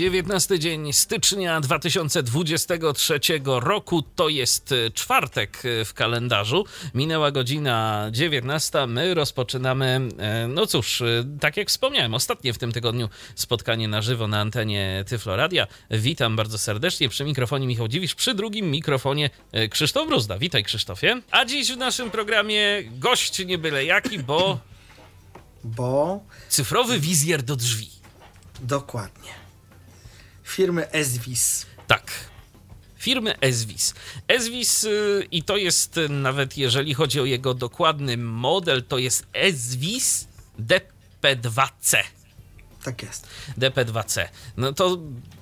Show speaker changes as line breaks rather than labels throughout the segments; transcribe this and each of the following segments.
19 dzień stycznia 2023 roku to jest e, czwartek e, w kalendarzu. Minęła godzina 19. My rozpoczynamy, e, no cóż, tak jak wspomniałem, ostatnie w tym tygodniu spotkanie na żywo na antenie Tyfloradia. Witam bardzo serdecznie przy mikrofonie Michał Dziwisz, przy drugim mikrofonie Krzysztof Bruzda. Witaj Krzysztofie. A dziś w naszym programie gość nie byle jaki, bo...
Bo...
Cyfrowy wizjer do drzwi.
Dokładnie firmy Eswis.
Tak. Firmy Eswis. Eswis y, i to jest y, nawet jeżeli chodzi o jego dokładny model, to jest Eswis DP2C.
Tak jest.
DP2C. No to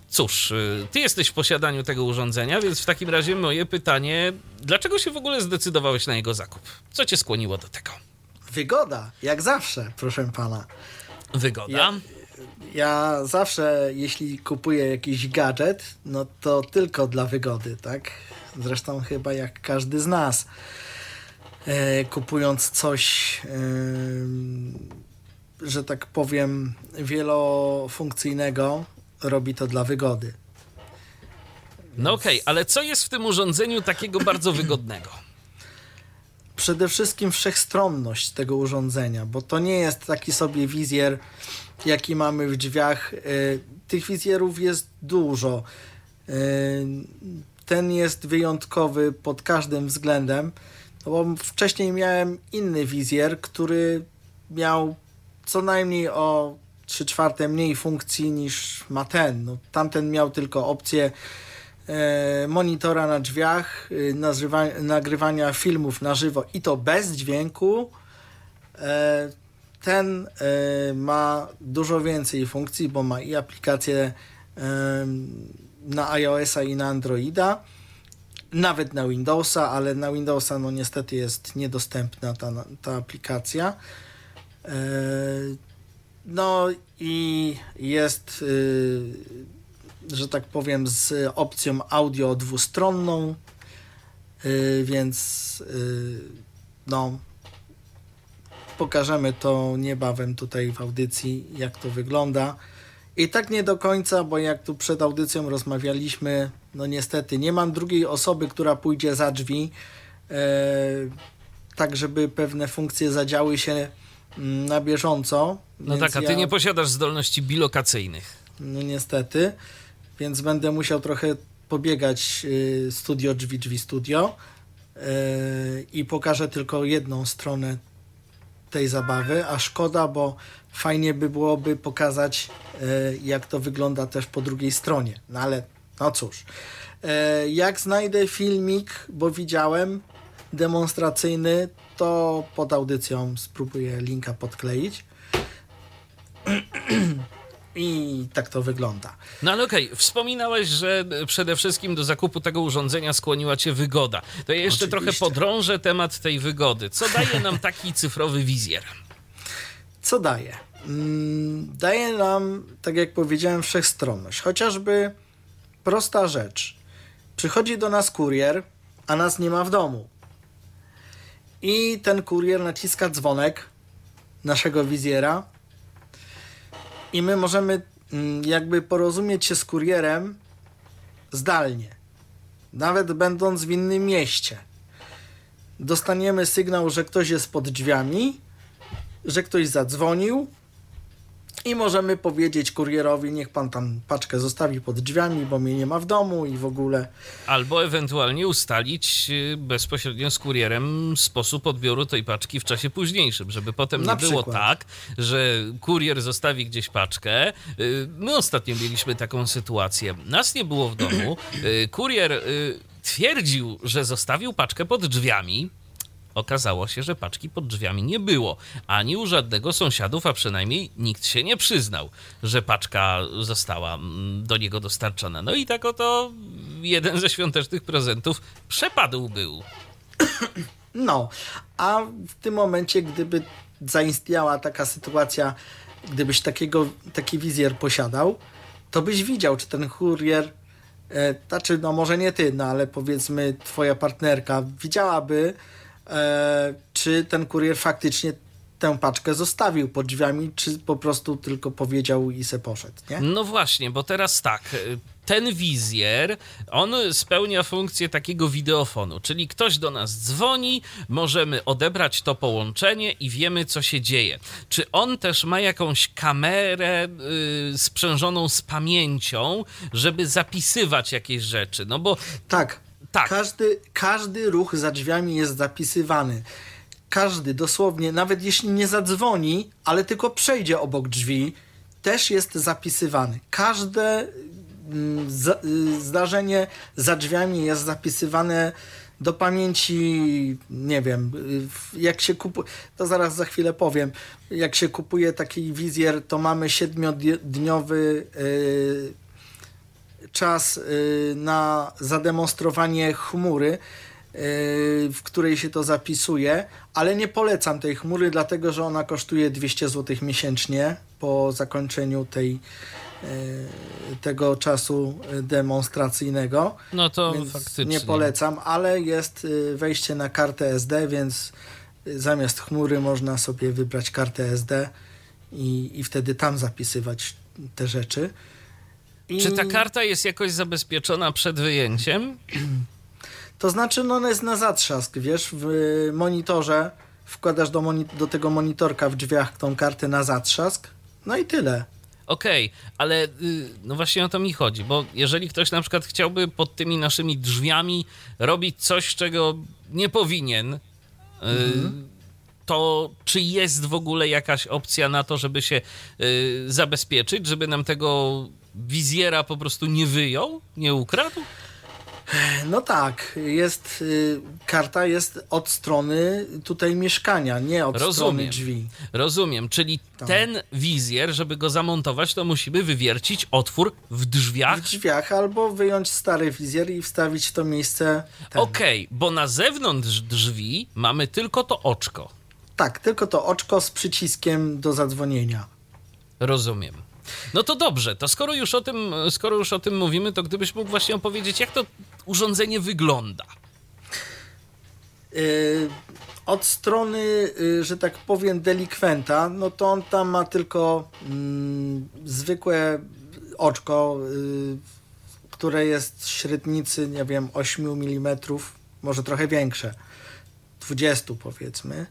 cóż, y, ty jesteś w posiadaniu tego urządzenia, więc w takim razie moje pytanie, dlaczego się w ogóle zdecydowałeś na jego zakup? Co cię skłoniło do tego?
Wygoda, jak zawsze, proszę pana.
Wygoda?
Ja, ja zawsze, jeśli kupuję jakiś gadżet, no to tylko dla wygody, tak? Zresztą chyba jak każdy z nas. E, kupując coś, e, że tak powiem, wielofunkcyjnego, robi to dla wygody.
No okej, okay, ale co jest w tym urządzeniu takiego bardzo wygodnego?
Przede wszystkim wszechstronność tego urządzenia, bo to nie jest taki sobie wizjer jaki mamy w drzwiach. E, tych wizjerów jest dużo. E, ten jest wyjątkowy pod każdym względem, no bo wcześniej miałem inny wizjer, który miał co najmniej o 3 czwarte mniej funkcji niż ma ten. No, tamten miał tylko opcję e, monitora na drzwiach, nagrywania filmów na żywo i to bez dźwięku ten y, ma dużo więcej funkcji, bo ma i aplikację y, na iOS-a i na Androida, nawet na Windowsa, ale na Windowsa no niestety jest niedostępna ta, ta aplikacja. Y, no i jest, że tak powiem, z opcją audio dwustronną, więc no Pokażemy to niebawem tutaj w audycji, jak to wygląda. I tak nie do końca, bo jak tu przed audycją rozmawialiśmy, no niestety nie mam drugiej osoby, która pójdzie za drzwi, e, tak żeby pewne funkcje zadziały się mm, na bieżąco.
No tak, a ty ja, nie posiadasz zdolności bilokacyjnych.
No niestety, więc będę musiał trochę pobiegać y, studio drzwi, drzwi studio y, i pokażę tylko jedną stronę tej zabawy, a szkoda, bo fajnie by byłoby pokazać, e, jak to wygląda też po drugiej stronie. No ale no cóż. E, jak znajdę filmik, bo widziałem demonstracyjny, to pod audycją spróbuję linka podkleić. I tak to wygląda.
No ale okej, okay. wspominałeś, że przede wszystkim do zakupu tego urządzenia skłoniła cię wygoda. To ja jeszcze Oczywiście. trochę podrążę temat tej wygody. Co daje nam taki cyfrowy wizjer?
Co daje? Mm, daje nam, tak jak powiedziałem, wszechstronność. Chociażby prosta rzecz. Przychodzi do nas kurier, a nas nie ma w domu. I ten kurier naciska dzwonek naszego wizjera i my możemy mm, jakby porozumieć się z kurierem zdalnie, nawet będąc w innym mieście. Dostaniemy sygnał, że ktoś jest pod drzwiami, że ktoś zadzwonił, i możemy powiedzieć kurierowi, niech pan tam paczkę zostawi pod drzwiami, bo mnie nie ma w domu i w ogóle.
Albo ewentualnie ustalić y, bezpośrednio z kurierem sposób odbioru tej paczki w czasie późniejszym, żeby potem Na nie przykład. było tak, że kurier zostawi gdzieś paczkę. Y, my ostatnio mieliśmy taką sytuację. Nas nie było w domu. Y, kurier twierdził, że zostawił paczkę pod drzwiami Okazało się, że paczki pod drzwiami nie było. Ani u żadnego sąsiadów, a przynajmniej nikt się nie przyznał, że paczka została mm, do niego dostarczona. No i tak oto jeden ze świątecznych prezentów przepadł był.
No, a w tym momencie, gdyby zaistniała taka sytuacja, gdybyś takiego, taki wizjer posiadał, to byś widział, czy ten kurier, e, znaczy, no może nie ty, no ale powiedzmy twoja partnerka widziałaby, czy ten kurier faktycznie tę paczkę zostawił pod drzwiami, czy po prostu tylko powiedział i se poszedł, nie?
No właśnie, bo teraz tak, ten wizjer, on spełnia funkcję takiego wideofonu, czyli ktoś do nas dzwoni, możemy odebrać to połączenie i wiemy, co się dzieje. Czy on też ma jakąś kamerę yy, sprzężoną z pamięcią, żeby zapisywać jakieś rzeczy? No bo...
Tak, tak. Każdy, każdy ruch za drzwiami jest zapisywany każdy dosłownie, nawet jeśli nie zadzwoni, ale tylko przejdzie obok drzwi, też jest zapisywany. Każde mm, y, zdarzenie za drzwiami jest zapisywane do pamięci, nie wiem, y, jak się kupuje, to zaraz za chwilę powiem, jak się kupuje taki wizjer, to mamy siedmiodniowy y, czas na zademonstrowanie chmury, w której się to zapisuje, ale nie polecam tej chmury, dlatego że ona kosztuje 200 zł miesięcznie po zakończeniu tej, e, tego czasu demonstracyjnego.
No to faktycznie.
Nie polecam, ale jest wejście na kartę SD, więc zamiast chmury można sobie wybrać kartę SD i, i wtedy tam zapisywać te rzeczy.
Czy ta karta jest jakoś zabezpieczona przed wyjęciem?
To znaczy, no ona jest na zatrzask, wiesz, w monitorze wkładasz do, moni do tego monitorka w drzwiach tą kartę na zatrzask, no i tyle.
Okej, okay, ale y, no właśnie o to mi chodzi, bo jeżeli ktoś na przykład chciałby pod tymi naszymi drzwiami robić coś, czego nie powinien, y, mhm. to czy jest w ogóle jakaś opcja na to, żeby się y, zabezpieczyć, żeby nam tego wizjera po prostu nie wyjął, nie ukradł?
No tak, jest y, karta jest od strony tutaj mieszkania, nie od Rozumiem. strony drzwi.
Rozumiem, czyli tak. ten wizjer, żeby go zamontować, to musimy wywiercić otwór w drzwiach.
W drzwiach albo wyjąć stary wizjer i wstawić w to miejsce.
Okej, okay, bo na zewnątrz drzwi mamy tylko to oczko.
Tak, tylko to oczko z przyciskiem do zadzwonienia.
Rozumiem. No to dobrze, to skoro już o tym, skoro już o tym mówimy, to gdybyś mógł właśnie opowiedzieć, jak to urządzenie wygląda?
Yy, od strony, yy, że tak powiem, delikwenta, no to on tam ma tylko yy, zwykłe oczko, y, które jest średnicy, nie wiem, 8 mm, może trochę większe, 20 powiedzmy.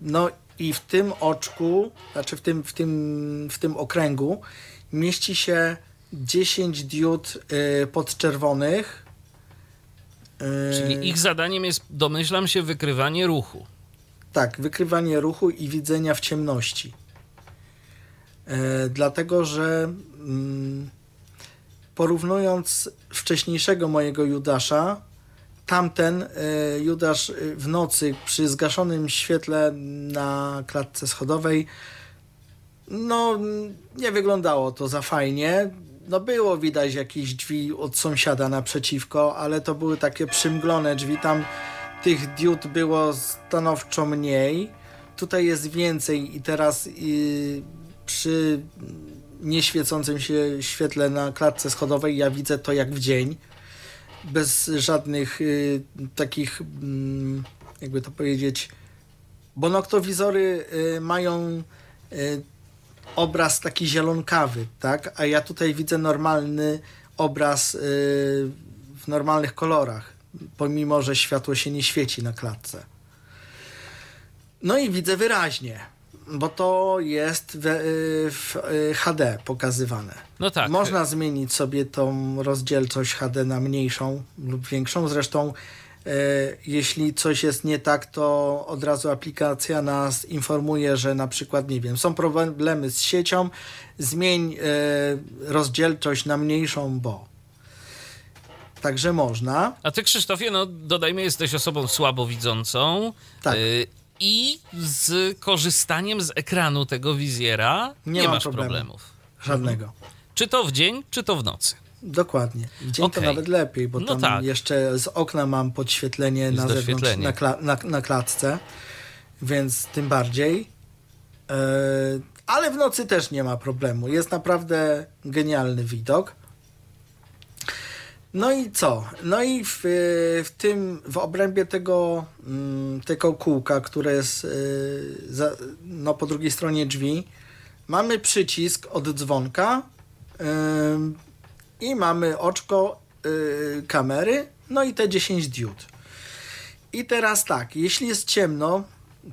No i w tym oczku, znaczy w tym, w tym, w tym okręgu mieści się 10 diod y, podczerwonych.
Y, Czyli ich zadaniem jest, domyślam się, wykrywanie ruchu.
Tak, wykrywanie ruchu i widzenia w ciemności. Y, dlatego, że mm, porównując wcześniejszego mojego Judasza, tamten Judasz w nocy przy zgaszonym świetle na klatce schodowej no nie wyglądało to za fajnie no było widać jakieś drzwi od sąsiada naprzeciwko, ale to były takie przymglone drzwi, tam tych diod było stanowczo mniej. Tutaj jest więcej i teraz yy, przy nieświecącym się świetle na klatce schodowej ja widzę to jak w dzień. Bez żadnych yy, takich, yy, jakby to powiedzieć, bo noktowizory y, mają y, obraz taki zielonkawy, tak? A ja tutaj widzę normalny obraz yy, w normalnych kolorach, pomimo że światło się nie świeci na klatce. No i widzę wyraźnie, bo to jest w, w HD pokazywane.
No tak.
Można zmienić sobie tą rozdzielczość HD na mniejszą lub większą. Zresztą E, jeśli coś jest nie tak, to od razu aplikacja nas informuje, że na przykład, nie wiem, są problemy z siecią, zmień rozdzielczość na mniejszą, bo. Także można.
A ty, Krzysztofie, no dodajmy, jesteś osobą słabowidzącą.
Tak. E,
I z korzystaniem z ekranu tego wizjera nie, nie masz problemu. problemów.
Żadnego.
Czy to w dzień, czy to w nocy?
Dokładnie. W dzień okay. to nawet lepiej, bo no tam tak. jeszcze z okna mam podświetlenie na zewnątrz, na, kla na, na, klatce. więc tym bardziej. E, ale w nocy też nie ma problemu. Jest naprawdę genialny widok. No i co? No i w, w tym, w obrębie tego, mm, tego kółka, które jest y, za, no, po drugiej stronie drzwi, mamy przycisk od dzwonka i mamy oczko y, kamery, no i te 10 diod. I teraz tak, jeśli jest ciemno,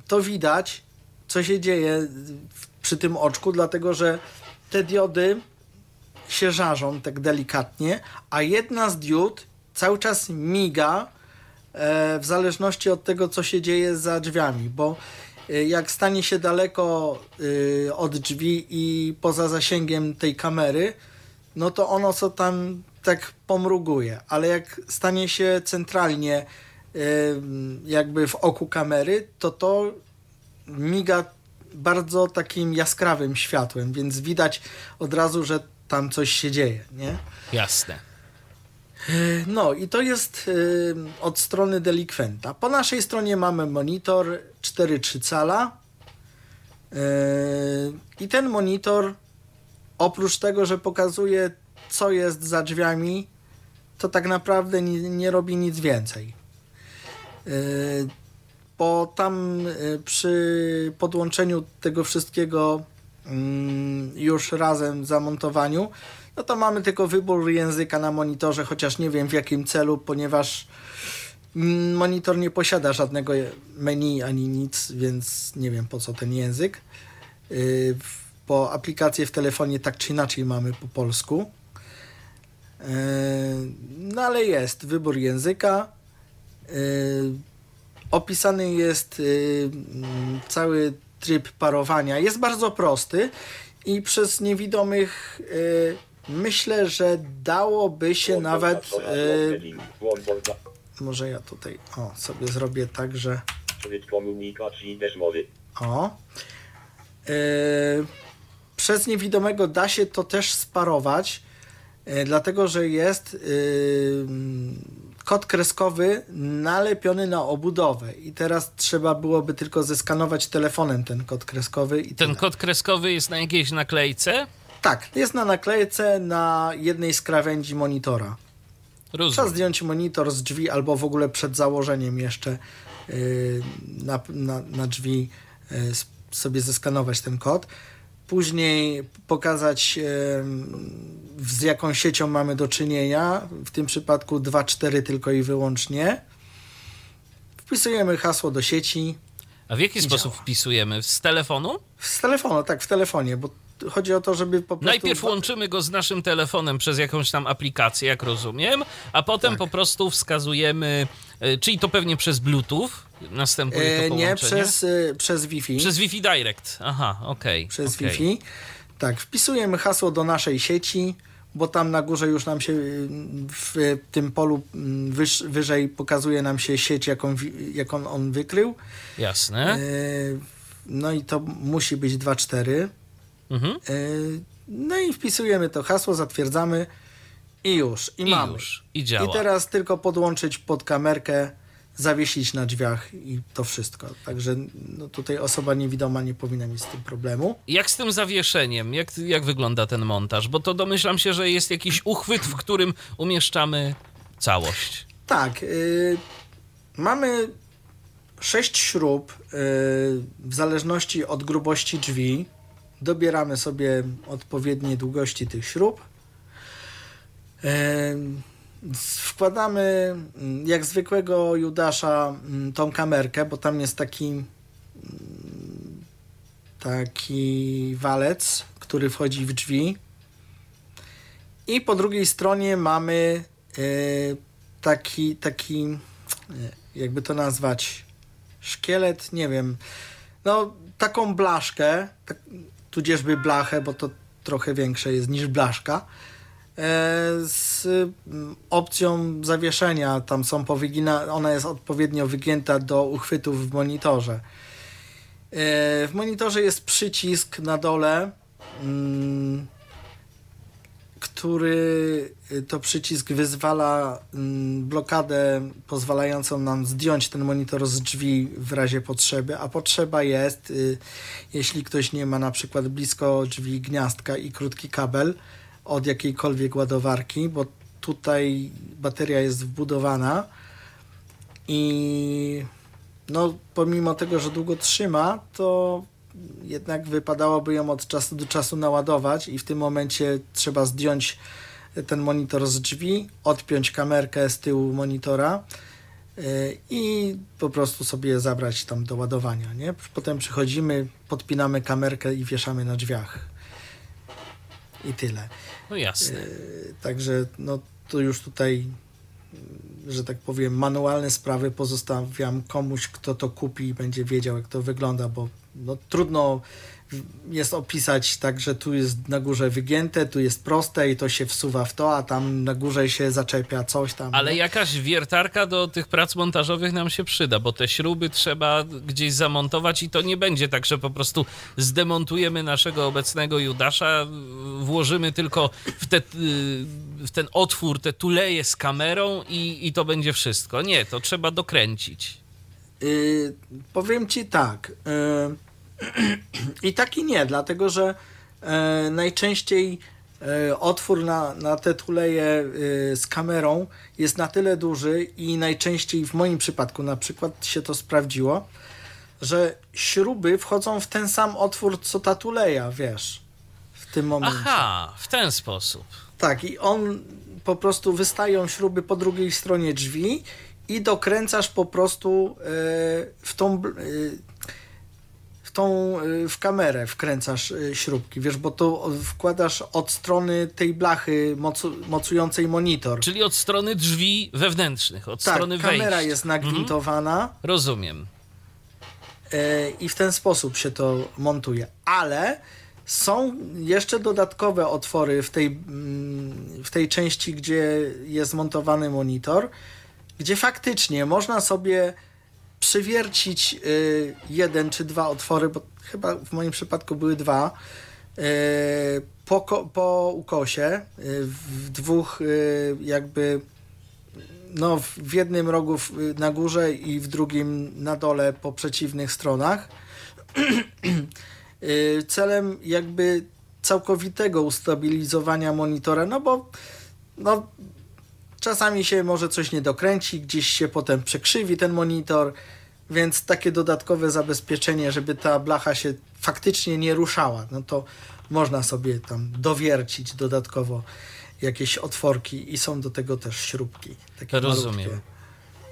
to widać, co się dzieje przy tym oczku, dlatego że te diody się żarzą tak delikatnie, a jedna z diod cały czas miga e, w zależności od tego, co się dzieje za drzwiami, bo e, jak stanie się daleko e, od drzwi i poza zasięgiem tej kamery, no to ono co tam tak pomruguje, ale jak stanie się centralnie jakby w oku kamery, to to miga bardzo takim jaskrawym światłem, więc widać od razu, że tam coś się dzieje, nie?
Jasne.
No i to jest y, od strony delikwenta. Po naszej stronie mamy monitor 4,3 cala y, i ten monitor oprócz tego, że pokazuje co jest za drzwiami, to tak naprawdę nie, nie robi nic więcej. Bo tam przy podłączeniu tego wszystkiego już razem zamontowaniu, no to mamy tylko wybór języka na monitorze, chociaż nie wiem w jakim celu, ponieważ mm, monitor nie posiada żadnego menu ani nic, więc nie wiem po co ten język. Y, bo aplikacje w telefonie tak czy inaczej mamy po polsku. Y, no ale jest wybór języka opisany jest y, mm, cały tryb parowania. Jest bardzo prosty i przez niewidomych y, myślę, że dałoby się nawet. Y, może ja tutaj o, sobie zrobię tak, że. O. przez niewidomego da się to też sparować, dlatego że jest kod kreskowy nalepiony na obudowę i teraz trzeba byłoby tylko zeskanować telefonem ten kod kreskowy. I
ten tyle. kod kreskowy jest na jakiejś naklejce?
Tak, jest na naklejce na jednej z krawędzi monitora. Rozumiem. Trzeba zdjąć monitor z drzwi albo w ogóle przed założeniem jeszcze yy, na, na, na drzwi yy, sobie zeskanować ten kod później pokazać z jaką siecią mamy do czynienia, w tym przypadku 2.4 tylko i wyłącznie. Wpisujemy hasło do sieci.
A w jaki sposób działa. wpisujemy? Z telefonu?
Z telefonu, tak, w telefonie, bo chodzi o to, żeby po prostu...
Najpierw łączymy go z naszym telefonem przez jakąś tam aplikację, jak rozumiem, a potem tak. po prostu wskazujemy, e, czyli to pewnie przez Bluetooth następuje to połączenie?
Nie, przez, e, przez Wi-Fi.
Przez Wi-Fi Direct, aha, okej. Okay,
przez
okay.
Wi-Fi. Tak, wpisujemy hasło do naszej sieci, bo tam na górze już nam się w tym polu wyż, wyżej pokazuje nam się sieć, jaką, jaką on wykrył.
Jasne. E,
no i to musi być 2.4. Mhm. E, no i wpisujemy to hasło, zatwierdzamy i już. I, I mamy. Już.
I działa.
I teraz tylko podłączyć pod kamerkę, zawiesić na drzwiach i to wszystko. Także no, tutaj osoba niewidoma nie powinna mieć z tym problemu.
Jak z tym zawieszeniem? Jak, jak wygląda ten montaż? Bo to domyślam się, że jest jakiś uchwyt, w którym umieszczamy całość.
Tak. Yy, mamy sześć śrub yy, w zależności od grubości drzwi dobieramy sobie odpowiednie długości tych śrub. Wkładamy mm, jak zwykłego Judasza mm, tą kamerkę, bo tam jest taki mm, taki walec, który wchodzi w drzwi. I po drugiej stronie mamy e, taki, taki, e, jakby to nazwać, szkielet, nie wiem, no taką blaszkę, tak, tudzieżby blachę, bo to trochę większe jest niż blaszka, e, z mm, opcją zawieszenia. Tam są powygina, ona jest odpowiednio wygięta do uchwytów w monitorze. E, w monitorze jest przycisk na dole, mm, który to przycisk wyzwala mm, blokadę pozwalającą nam zdjąć ten monitor z drzwi w razie potrzeby, a potrzeba jest, y, jeśli ktoś nie ma na przykład blisko drzwi gniazdka i krótki kabel od jakiejkolwiek ładowarki, bo tutaj bateria jest wbudowana i no pomimo tego, że długo trzyma, to jednak wypadałoby ją od czasu do czasu naładować i w tym momencie trzeba zdjąć ten monitor z drzwi, odpiąć kamerkę z tyłu monitora y, i po prostu sobie zabrać tam do ładowania. Nie? Potem przychodzimy, podpinamy kamerkę i wieszamy na drzwiach. I tyle.
No jasne.
Y, także no, to już tutaj że tak powiem, manualne sprawy pozostawiam komuś, kto to kupi i będzie wiedział, jak to wygląda, bo no, trudno jest opisać tak, że tu jest na górze wygięte, tu jest proste i to się wsuwa w to, a tam na górze się zaczepia coś tam.
Ale nie? jakaś wiertarka do tych prac montażowych nam się przyda, bo te śruby trzeba gdzieś zamontować i to nie będzie tak, że po prostu zdemontujemy naszego obecnego Judasza, włożymy tylko w, te, w ten otwór te tuleje z kamerą i, i to będzie wszystko. Nie, to trzeba dokręcić.
Yy, powiem ci tak. Yy I tak i nie, dlatego że e, najczęściej otwór na, na te tuleje z kamerą jest na tyle duży i najczęściej w moim przypadku na przykład się to sprawdziło, że śruby wchodzą w ten sam otwór co ta tuleja, wiesz, w tym momencie.
Aha, w ten sposób.
Tak, i on po prostu wystają śruby po drugiej stronie drzwi i dokręcasz po prostu e, w tą e, w tą, y, w kamerę wkręcasz śrubki, wiesz, bo to wkładasz od strony tej blachy mocu, mocującej monitor.
Czyli od strony drzwi wewnętrznych, od
tak,
strony wejścia.
kamera jest nagwintowana. Mhm.
Rozumiem.
E, I w ten sposób się to montuje. Ale są jeszcze dodatkowe otwory w tej, mm, w tej części, gdzie jest montowany monitor, gdzie faktycznie można sobie przywiercić y, jeden czy dwa otwory, bo chyba w moim przypadku były dwa, y, po, po ukosie, y, w dwóch jakby no, w jednym rogu na górze i w drugim na dole po przeciwnych stronach. Celem jakby całkowitego ustabilizowania monitora, no bo no, Czasami się może coś nie dokręci, gdzieś się potem przekrzywi ten monitor, więc takie dodatkowe zabezpieczenie, żeby ta blacha się faktycznie nie ruszała, no to można sobie tam dowiercić dodatkowo jakieś otworki i są do tego też śrubki.
Rozumiem. Malutkie.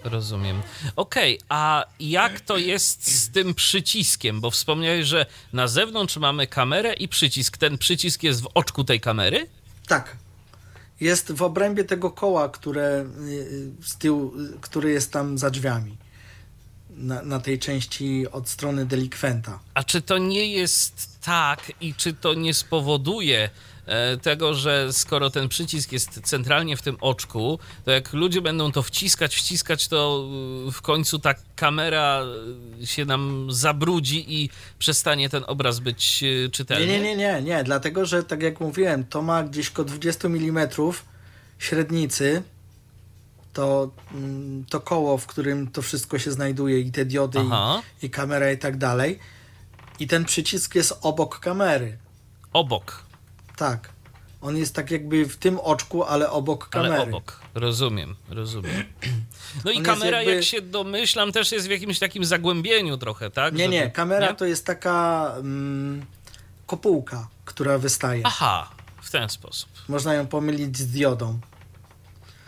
Rozumiem. Okej, okay, a jak to jest z tym przyciskiem? Bo wspomniałeś, że na zewnątrz mamy kamerę i przycisk. Ten przycisk jest w oczku tej kamery?
Tak, jest w obrębie tego koła, które y, z tyłu, który jest tam za drzwiami. Na, na tej części od strony delikwenta.
A czy to nie jest tak i czy to nie spowoduje tego, że skoro ten przycisk jest centralnie w tym oczku, to jak ludzie będą to wciskać, wciskać, to y, w końcu ta kamera się nam zabrudzi i przestanie ten obraz być y, czytelny?
Nie, nie, nie, nie, nie, dlatego że tak jak mówiłem, to ma gdzieś około 20 mm średnicy, to, mm, to koło, w którym to wszystko się znajduje i te diody i, i kamera i tak dalej. I ten przycisk jest obok kamery.
Obok.
Tak. On jest tak jakby w tym oczku, ale obok kamery.
Ale obok. Rozumiem, rozumiem. No i kamera, jakby... jak się domyślam, też jest w jakimś takim zagłębieniu trochę, tak?
Nie, nie. Kamera nie? to jest taka mm, kopułka, która wystaje.
Aha, w ten sposób.
Można ją pomylić z diodą.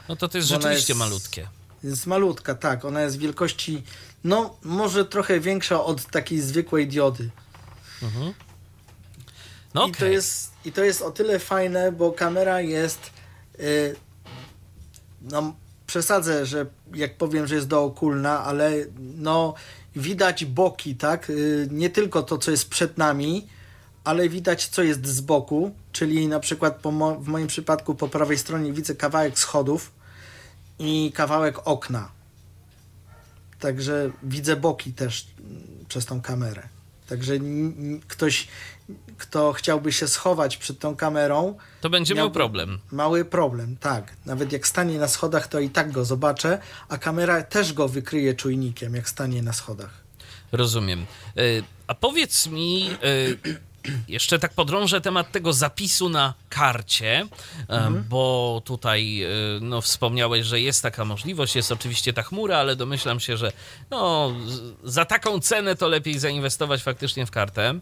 No to to jest rzeczywiście jest, malutkie.
Jest malutka, tak. Ona jest wielkości, no może trochę większa od takiej zwykłej diody. Mhm. No I, okay. to jest, I to jest o tyle fajne, bo kamera jest. Yy, no, przesadzę, że jak powiem, że jest dookulna, ale no, widać boki, tak? Yy, nie tylko to, co jest przed nami, ale widać, co jest z boku. Czyli na przykład mo w moim przypadku po prawej stronie widzę kawałek schodów i kawałek okna. Także widzę boki też przez tą kamerę. Także ktoś, kto chciałby się schować przed tą kamerą,
to będzie miał problem.
Mały problem, tak. Nawet jak stanie na schodach, to i tak go zobaczę, a kamera też go wykryje czujnikiem, jak stanie na schodach.
Rozumiem. E, a powiedz mi, e, jeszcze tak podrążę temat tego zapisu na karcie, e, mhm. bo tutaj no, wspomniałeś, że jest taka możliwość, jest oczywiście ta chmura, ale domyślam się, że no, za taką cenę to lepiej zainwestować faktycznie w kartę.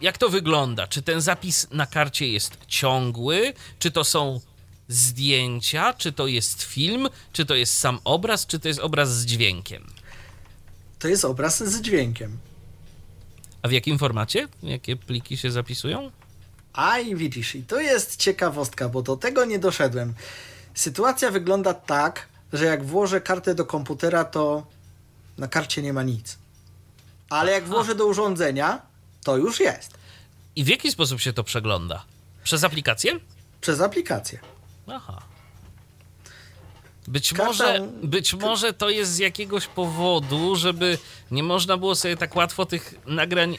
Jak to wygląda? Czy ten zapis na karcie jest ciągły? Czy to są zdjęcia? Czy to jest film? Czy to jest sam obraz? Czy to jest obraz z dźwiękiem?
To jest obraz z dźwiękiem.
A w jakim formacie? Jakie pliki się zapisują?
A i widzisz, i to jest ciekawostka, bo do tego nie doszedłem. Sytuacja wygląda tak, że jak włożę kartę do komputera, to na karcie nie ma nic. Ale jak włożę do urządzenia, to już jest.
I w jaki sposób się to przegląda? Przez aplikację?
Przez aplikację.
Aha. Być, może, być może to jest z jakiegoś powodu, żeby nie można było sobie tak łatwo tych nagrań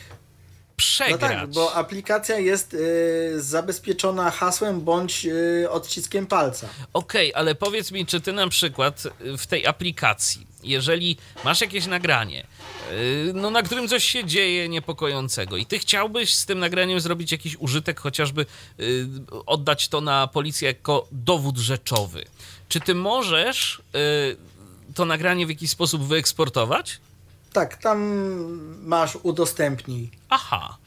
przegrać. No tak,
bo aplikacja jest y, zabezpieczona hasłem bądź y, odciskiem palca.
Okej, okay, ale powiedz mi, czy ty na przykład w tej aplikacji, jeżeli masz jakieś nagranie, y, no, na którym coś się dzieje niepokojącego i ty chciałbyś z tym nagraniem zrobić jakiś użytek, chociażby oddać to na policję jako dowód rzeczowy, czy ty możesz to nagranie w jakiś sposób wyeksportować?
Tak, tam masz udostępnij.
Aha.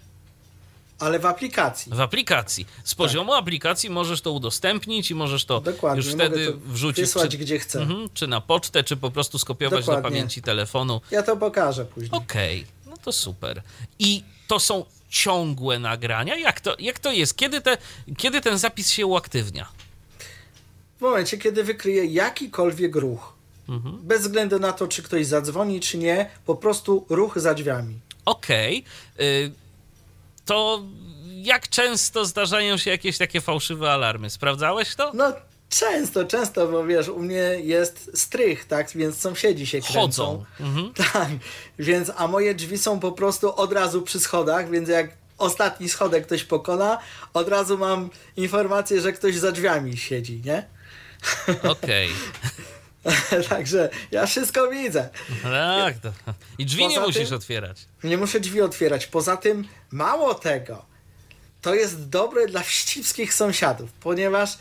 Ale w aplikacji.
W aplikacji. Z poziomu tak. aplikacji możesz to udostępnić i możesz to Dokładnie, już wtedy wrzucić.
Wysłać czy, gdzie chcę. Mhm,
czy na pocztę, czy po prostu skopiować Dokładnie. do pamięci telefonu.
Ja to pokażę później.
Okej, okay. no to super. I to są ciągłe nagrania? Jak to, jak to jest? Kiedy, te, kiedy ten zapis się uaktywnia?
W momencie, kiedy wykryje jakikolwiek ruch. Mhm. Bez względu na to, czy ktoś zadzwoni, czy nie, po prostu ruch za drzwiami.
Okej. Okay. To jak często zdarzają się jakieś takie fałszywe alarmy? Sprawdzałeś to?
No, Często, często, bo wiesz, u mnie jest strych, tak, więc sąsiedzi się kręcą.
Chodzą. Mhm.
Tak, więc, a moje drzwi są po prostu od razu przy schodach, więc jak ostatni schodek ktoś pokona, od razu mam informację, że ktoś za drzwiami siedzi, nie?
Okej. Okay.
Także ja wszystko widzę.
Tak, to. i drzwi Poza nie musisz tym, otwierać.
Nie muszę drzwi otwierać. Poza tym, mało tego, to jest dobre dla wścibskich sąsiadów, ponieważ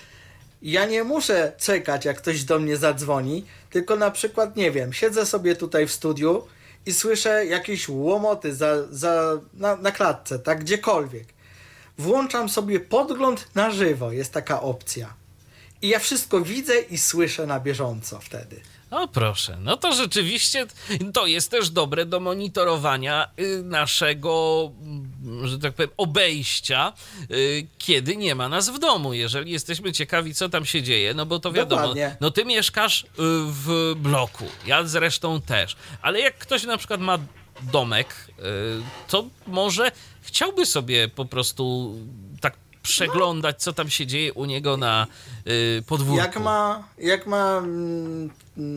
ja nie muszę czekać, jak ktoś do mnie zadzwoni, tylko na przykład, nie wiem, siedzę sobie tutaj w studiu i słyszę jakieś łomoty za, za, na, na klatce, tak, gdziekolwiek. Włączam sobie podgląd na żywo, jest taka opcja i ja wszystko widzę i słyszę na bieżąco wtedy.
O proszę, no to rzeczywiście to jest też dobre do monitorowania y, naszego, mm, że tak powiem, obejścia, y, kiedy nie ma nas w domu. Jeżeli jesteśmy ciekawi, co tam się dzieje, no bo to wiadomo, Dokładnie. no ty mieszkasz y, w bloku, ja zresztą też, ale jak ktoś na przykład ma domek, to może chciałby sobie po prostu przeglądać, co tam się dzieje u niego na y, podwórku.
Jak ma, jak ma mm,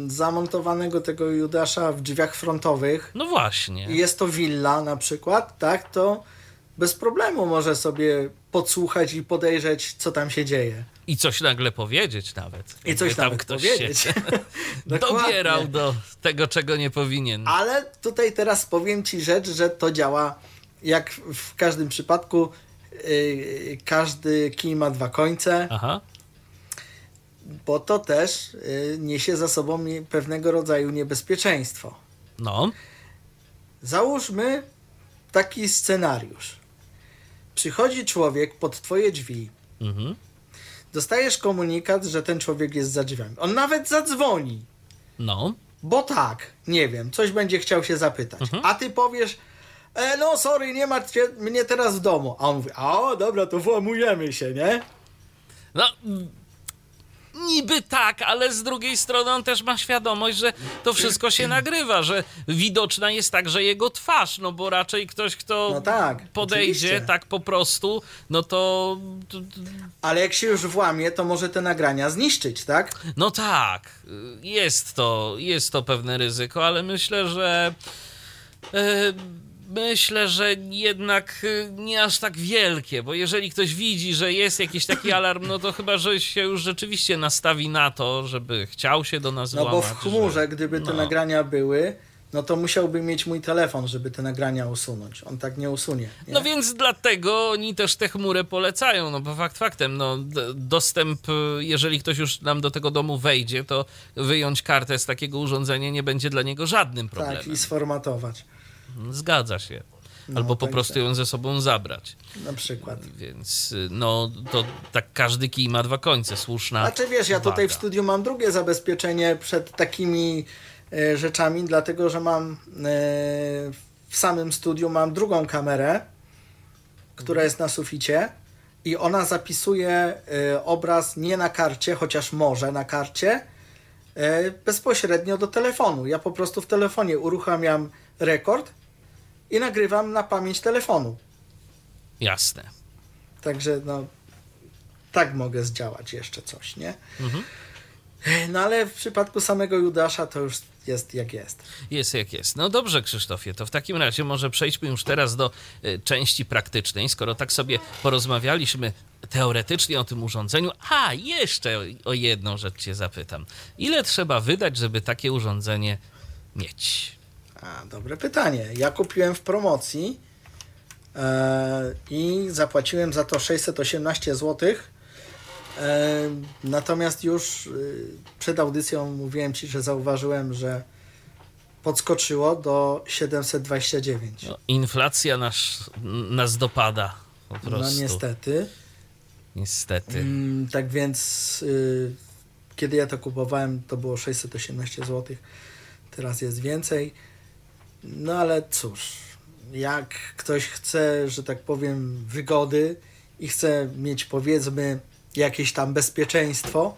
zamontowanego tego Judasza w drzwiach frontowych.
No właśnie.
Jest to willa na przykład, tak, to bez problemu może sobie podsłuchać i podejrzeć, co tam się dzieje.
I coś nagle powiedzieć nawet.
I coś tam ktoś powiedzieć. Się
dobierał do tego, czego nie powinien.
Ale tutaj teraz powiem ci rzecz, że to działa jak w każdym przypadku Y, każdy kij ma dwa końce. Aha. Bo to też y, niesie za sobą pewnego rodzaju niebezpieczeństwo.
No.
Załóżmy taki scenariusz. Przychodzi człowiek pod twoje drzwi. Mhm. Dostajesz komunikat, że ten człowiek jest za drzwiami. On nawet zadzwoni.
No.
Bo tak, nie wiem, coś będzie chciał się zapytać. Mhm. A ty powiesz, e, no sorry, nie martwcie mnie teraz w domu. A on mówi, a dobra, to włamujemy się, nie?
No, niby tak, ale z drugiej strony on też ma świadomość, że to wszystko się nagrywa, że widoczna jest także jego twarz, no bo raczej ktoś, kto no tak, podejdzie oczywiście. tak po prostu, no to...
Ale jak się już włamie, to może te nagrania zniszczyć, tak?
No tak, jest to, jest to pewne ryzyko, ale myślę, że... Yy myślę, że jednak y, nie aż tak wielkie, bo jeżeli ktoś widzi, że jest jakiś taki alarm, no to chyba, że się już rzeczywiście nastawi na to, żeby chciał się do nas
No
włamać.
bo w chmurze,
że...
gdyby te
no.
nagrania były, no to musiałby mieć mój telefon, żeby te nagrania usunąć. On tak nie usunie. Nie?
No więc dlatego oni też tę chmurę polecają, no bo fakt faktem, no dostęp, jeżeli ktoś już nam do tego domu wejdzie, to wyjąć kartę z takiego urządzenia nie będzie dla niego żadnym
tak,
problemem.
i sformatować.
Zgadza się.
No,
Albo po prostu ją ze sobą zabrać.
Na przykład.
Więc y, no to tak każdy kij ma dwa końce, słuszna.
Znaczy wiesz, ja tutaj w studiu mam drugie zabezpieczenie przed takimi e, rzeczami, dlatego że mam e, w samym studiu mam drugą kamerę, która jest na suficie i ona zapisuje e, obraz nie na karcie, chociaż może na karcie, bezpośrednio do telefonu. Ja po prostu w telefonie uruchamiam rekord i nagrywam na pamięć telefonu.
Jasne.
Także no, tak mogę zdziałać jeszcze coś, nie?
Mhm.
No ale w przypadku samego Judasza to już jest jak jest.
Jest jak jest. No dobrze, Krzysztofie, to w takim razie może przejdźmy już teraz do y, części praktycznej. Skoro tak sobie porozmawialiśmy teoretycznie o tym urządzeniu, a jeszcze o jedną rzecz Cię zapytam. Ile trzeba wydać, żeby takie urządzenie mieć?
A, dobre pytanie. Ja kupiłem w promocji e, i zapłaciłem za to 618 zł. E, natomiast już e, przed audycją mówiłem Ci, że zauważyłem, że podskoczyło do 729.
No, inflacja nas, nas dopada. Po
No
prostu.
niestety.
Niestety.
Mm, tak więc y, kiedy ja to kupowałem, to było 618 zł. Teraz jest więcej. No ale cóż, jak ktoś chce, że tak powiem, wygody i chce mieć powiedzmy jakieś tam bezpieczeństwo,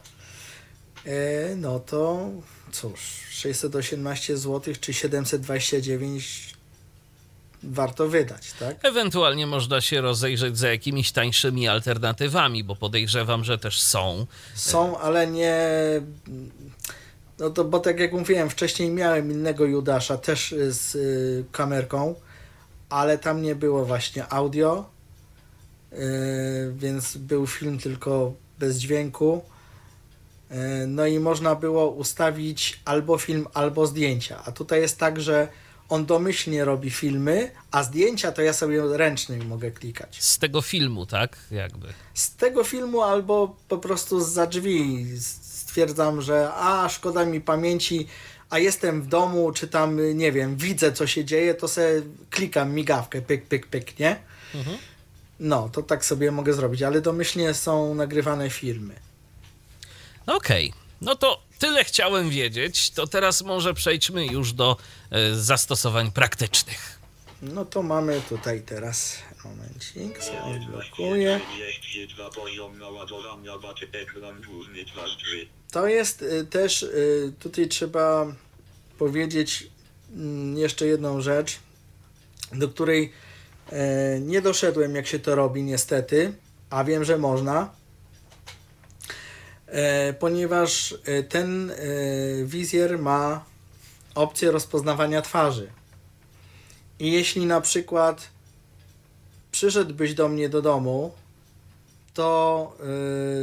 e, no to cóż, 618 zł czy 729 warto wydać, tak?
Ewentualnie można się rozejrzeć za jakimiś tańszymi alternatywami, bo podejrzewam, że też są.
Są, ale nie. No to, bo tak jak mówiłem, wcześniej miałem innego Judasza też y, z y, kamerką, ale tam nie było właśnie audio, y, więc był film tylko bez dźwięku. Y, no i można było ustawić albo film, albo zdjęcia. A tutaj jest tak, że on domyślnie robi filmy, a zdjęcia to ja sobie ręcznie mogę klikać
Z tego filmu, tak? Jakby.
z tego filmu albo po prostu za drzwi stwierdzam, że a szkoda mi pamięci, a jestem w domu, czy tam, nie wiem, widzę co się dzieje, to sobie klikam migawkę, pyk, pyk, pyk, nie? No, to tak sobie mogę zrobić, ale domyślnie są nagrywane filmy.
Okej. No to tyle chciałem wiedzieć. To teraz może przejdźmy już do e, zastosowań praktycznych.
No to mamy tutaj teraz, momencik, sobie odblokuję. To jest y, też, y, tutaj trzeba powiedzieć mm, jeszcze jedną rzecz, do której e, nie doszedłem, jak się to robi, niestety, a wiem, że można, e, ponieważ e, ten wizjer ma opcję rozpoznawania twarzy. I jeśli na przykład przyszedłbyś do mnie do domu, to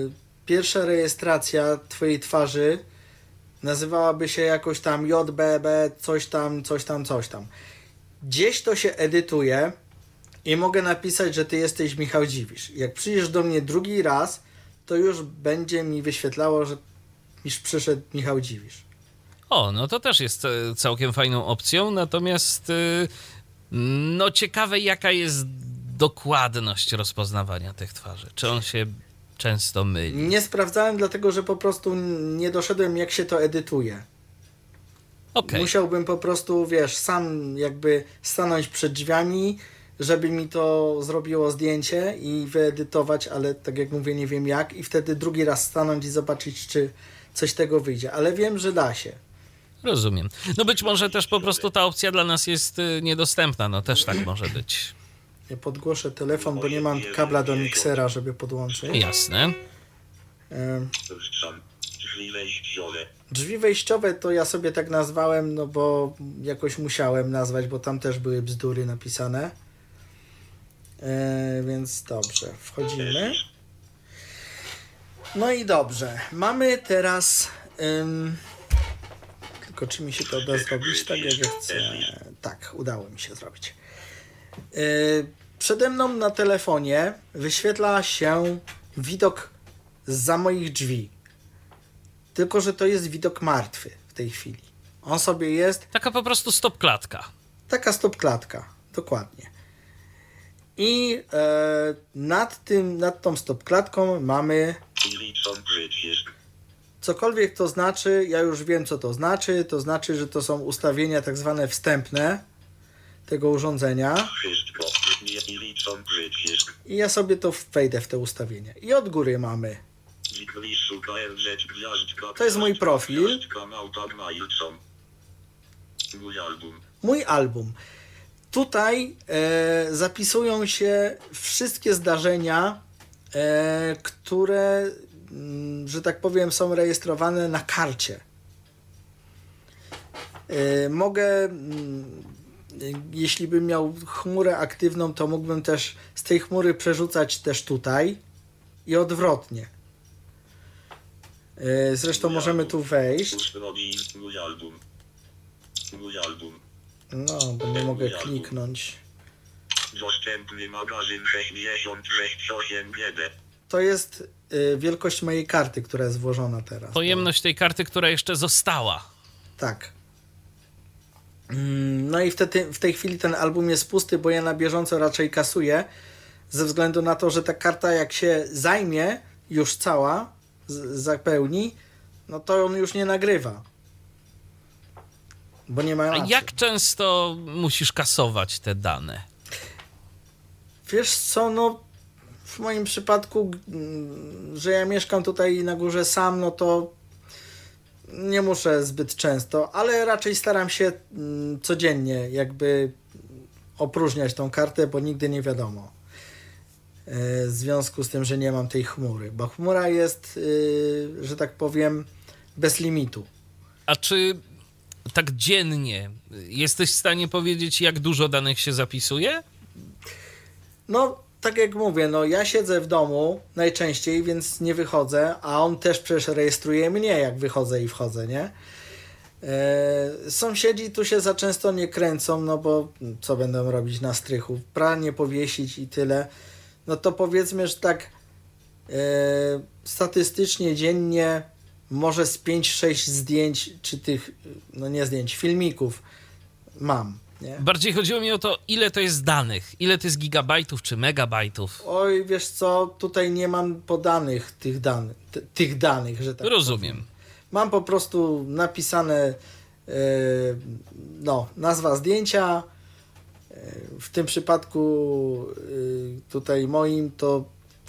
y, pierwsza rejestracja Twojej twarzy nazywałaby się jakoś tam JBB, coś tam, coś tam, coś tam. Gdzieś to się edytuje i mogę napisać, że Ty jesteś Michał Dziwisz. Jak przyjdziesz do mnie drugi raz, to już będzie mi wyświetlało, że iż przyszedł Michał Dziwisz.
O, no to też jest e, całkiem fajną opcją, natomiast e, no ciekawe jaka jest dokładność rozpoznawania tych twarzy. Czy on się często myli?
Nie sprawdzałem, dlatego że po prostu nie doszedłem, jak się to edytuje.
Okej,
Musiałbym po prostu, wiesz, sam jakby stanąć przed drzwiami, żeby mi to zrobiło zdjęcie i wyedytować, ale tak jak mówię, nie wiem jak, i wtedy drugi raz stanąć i zobaczyć, czy coś tego wyjdzie. Ale wiem, że da się.
rozumiem. No być może też po prostu ta opcja dla nas jest e, niedostępna, no też tak może być.
Ja podgłoszę telefon, bo nie mam kabla do miksera, żeby podłączyć.
Jasne.
Drzwi wejściowe.
Drzwi wejściowe to ja sobie tak nazwałem, no bo jakoś musiałem nazwać, bo tam też były bzdury napisane. E, więc dobrze, wchodzimy. No i dobrze, mamy teraz. ym, tylko czy mi się to da zrobić tak, jak ja chcę? Tak, udało mi się zrobić. E, przede mną na telefonie wyświetla się widok za moich drzwi. Tylko, że to jest widok martwy w tej chwili. On sobie jest
Taka po prostu stop klatka.
taka stopklatka, dokładnie. I e, nad tym, nad tą stopklatką mamy cokolwiek to znaczy, ja już wiem co to znaczy, to znaczy, że to są ustawienia tak zwane wstępne tego urządzenia
Wszystko.
I ja sobie to wejdę w te ustawienia. I od góry mamy. To jest mój profil.
Mój album.
Tutaj e, zapisują się wszystkie zdarzenia, e, które, mm, że tak powiem, są rejestrowane na karcie. E, mogę, mm, jeśli bym miał chmurę aktywną, to mógłbym też z tej chmury przerzucać też tutaj i odwrotnie. E, zresztą możemy tu wejść.
Ustawień. Mój album. Mój album.
No, bo nie mogę kliknąć.
Dostępny magazyn 668 GD.
To jest y, wielkość mojej karty, która jest włożona teraz.
Pojemność tej karty, która jeszcze została.
Tak. Mm, No i wtedy, w tej chwili ten album jest pusty, bo ja na bieżąco raczej kasuję, ze względu na to, że ta karta jak się zajmie, już cała, zapełni, no to on już nie nagrywa. Bo nie ma
A jak często musisz kasować te dane?
Wiesz co, no w moim przypadku, mm, że ja mieszkam tutaj na górze sam, no to nie muszę zbyt często, ale raczej staram się mm, codziennie jakby opróżniać tą kartę, bo nigdy nie wiadomo. E, W związku z tym, że nie mam tej chmury, bo chmura jest, y, że tak powiem, bez limitu.
A czy tak dziennie jesteś w stanie powiedzieć, jak dużo danych się zapisuje?
No, tak jak mówię, no ja siedzę w domu najczęściej, więc nie wychodzę, a on też przecież rejestruje mnie, jak wychodzę i wchodzę, nie? E, sąsiedzi tu się za często nie kręcą, no bo co będą robić na strychu? Pranie powiesić i tyle. No to powiedzmy, że tak e, statystycznie dziennie może z 5-6 zdjęć, czy tych, no nie zdjęć, filmików mam, nie?
Bardziej chodziło mi o to, ile to jest danych. Ile to jest gigabajtów czy megabajtów.
Oj, wiesz co, tutaj nie mam podanych tych danych, tych danych, że tak
Rozumiem.
powiem. Mam po prostu napisane e, no, nazwa zdjęcia. E, w tym przypadku e, tutaj moim to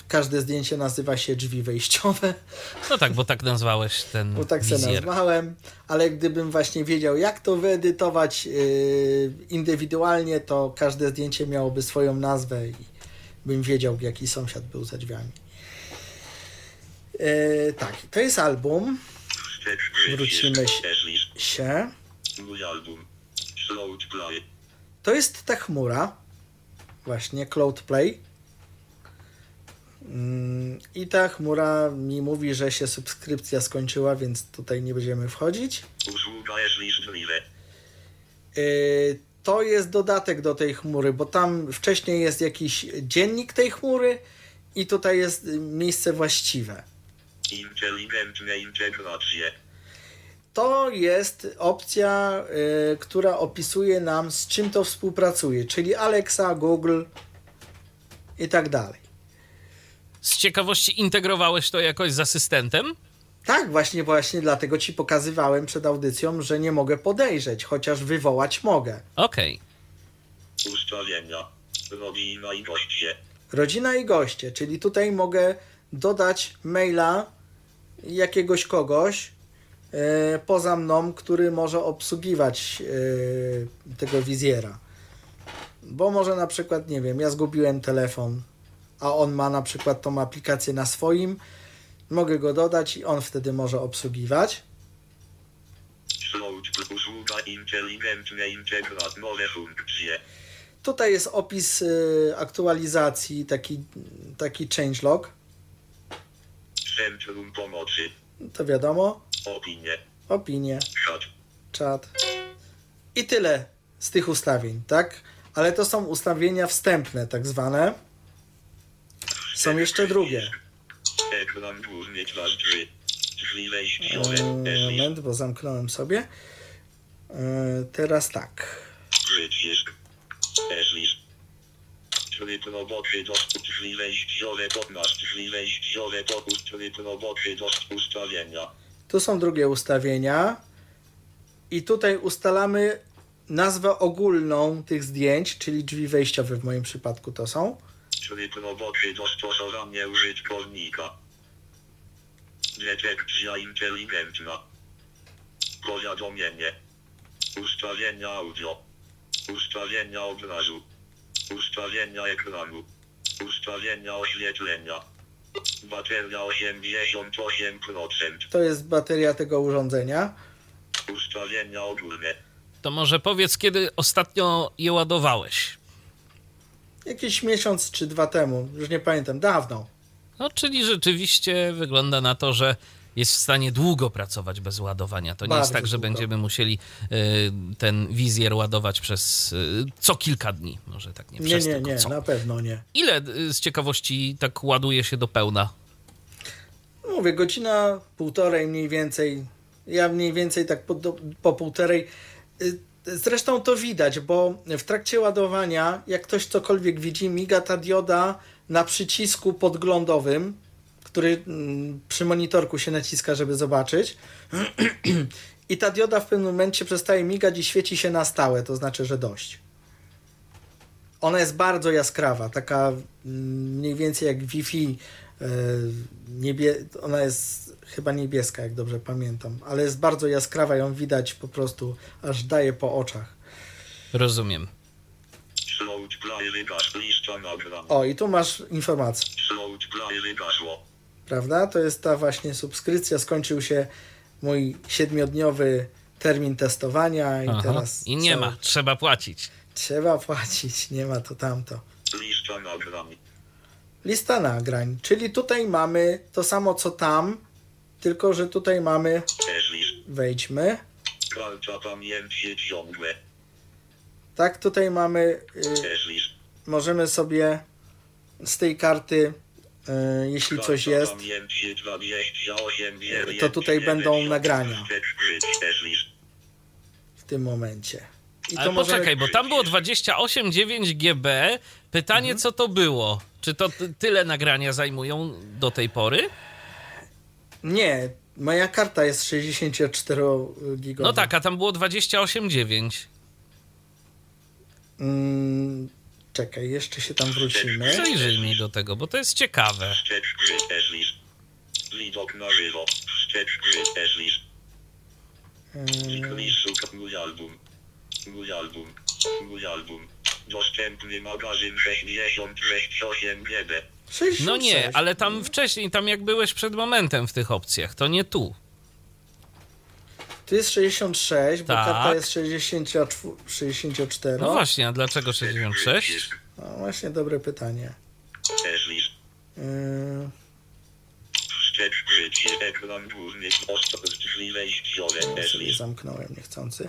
każde zdjęcie nazywa się drzwi wejściowe,
No tak, bo tak nazwałeś ten
bo tak
wizjer.
nazwałem, ale gdybym właśnie wiedział jak to wyedytować e, indywidualnie, to każde zdjęcie miałoby swoją nazwę i bym wiedział jaki sąsiad był za drzwiami. E, tak, to jest album. Wrócimy się-.
Mój album.
To jest ta chmura, właśnie Cloud Play. I ta chmura mi mówi, że się subskrypcja skończyła, więc tutaj nie będziemy wchodzić.
Usługa Eslist Drive.
Yy, To jest dodatek do tej chmury, bo tam wcześniej jest jakiś dziennik tej chmury i tutaj jest y, miejsce właściwe.
Inteligentne integracje.
To jest opcja, y, która opisuje nam z czym to współpracuje, czyli Alexa, Google i tak dalej.
Z ciekawości integrowałeś to jakoś z asystentem?
Tak, właśnie, właśnie dlatego ci pokazywałem przed audycją, że nie mogę podejrzeć, chociaż wywołać mogę.
Okej.
Ustawienia. Rodzina i goście.
Rodzina i goście, czyli tutaj mogę dodać maila jakiegoś kogoś e, poza mną, który może obsługiwać e, tego wizjera. Bo może na przykład, nie wiem, ja zgubiłem telefon, a on ma na przykład tą aplikację na swoim, Mogę go dodać i on wtedy może obsługiwać.
Usługa nowe funkcje.
Tutaj jest opis y, aktualizacji, taki, taki changelog.
Centrum pomocy.
To wiadomo.
Opinie.
Opinie,
Chat.
czat. I tyle z tych ustawień, tak? Ale to są ustawienia wstępne, tak zwane. Są jeszcze drugie. Eee, moment, bo zamknąłem sobie. Eee, teraz tak. Tu są drugie ustawienia. I tutaj ustalamy nazwę ogólną tych zdjęć, czyli drzwi wejściowe w moim przypadku to są.
Tryb roboczy dostosowanie użytkownika. Detekcja inteligentna. Powiadomienie. Ustawienia audio. Ustawienia obrazu. Ustawienia ekranu. Ustawienia oświetlenia. Bateria 88%.
To jest bateria tego urządzenia.
Ustawienia ogólne.
To może powiedz, kiedy ostatnio je ładowałeś?
Jakiś miesiąc czy dwa temu, już nie pamiętam, dawno.
No, czyli rzeczywiście wygląda na to, że jest w stanie długo pracować bez ładowania. To nie jest tak, że
długo.
będziemy musieli y, ten wizjer ładować przez y, co kilka dni. Może tak nie
Nie,
przez
nie,
tylko
nie,
co.
na pewno nie.
Ile y, z ciekawości tak ładuje się do pełna?
Mówię, godzina, półtorej mniej więcej. Ja mniej więcej tak po, po półtorej. Zresztą to widać, bo w trakcie ładowania, jak ktoś cokolwiek widzi, miga ta dioda na przycisku podglądowym, który mm, przy monitorku się naciska, żeby zobaczyć. I ta dioda w pewnym momencie przestaje migać i świeci się na stałe, to znaczy, że dość. Ona jest bardzo jaskrawa, taka mm, mniej więcej jak Wi-Fi. E, Niebie... Ona jest chyba niebieska, jak dobrze pamiętam, ale jest bardzo jaskrawa, ją widać po prostu, aż daje po oczach.
Rozumiem.
O, i tu masz informację, prawda? To jest ta właśnie subskrypcja. Skończył się mój siedmiodniowy termin testowania i
Aha.
teraz.
I nie
co?
ma, trzeba płacić.
Trzeba płacić, nie ma to tamto.
Lista nagrań.
Lista nagrań, czyli tutaj mamy to samo co tam, tylko że tutaj mamy, wejdźmy, tak, tutaj mamy, y, możemy sobie z tej karty, y, jeśli coś jest,
28
To tutaj będą nagrania. W tym momencie. I
Ale
możemy-
poczekaj, bo tam było 28,9 GB. Pytanie,
Mhm.
co to było? Czy to ty- tyle nagrania zajmują do tej pory?
Nie, moja karta jest 64 gigowa.
No tak, a tam było 28,9.
Mm, czekaj, jeszcze się tam wrócimy.
Przejrzyj mi do tego, bo to jest ciekawe.
Wstecz mój album. Dostępny magazyn 668 GB.
66.
No nie, ale tam wcześniej, tam jak byłeś przed momentem w tych opcjach, to nie tu.
Tu jest 66, bo
Tak.
karta jest 64. 64.
No właśnie, a dlaczego 66?
No właśnie, dobre pytanie. Yy,
Wstecz gry ekran główny. Ostro drzwi wejściowe.
no sobie zamknąłem niechcący.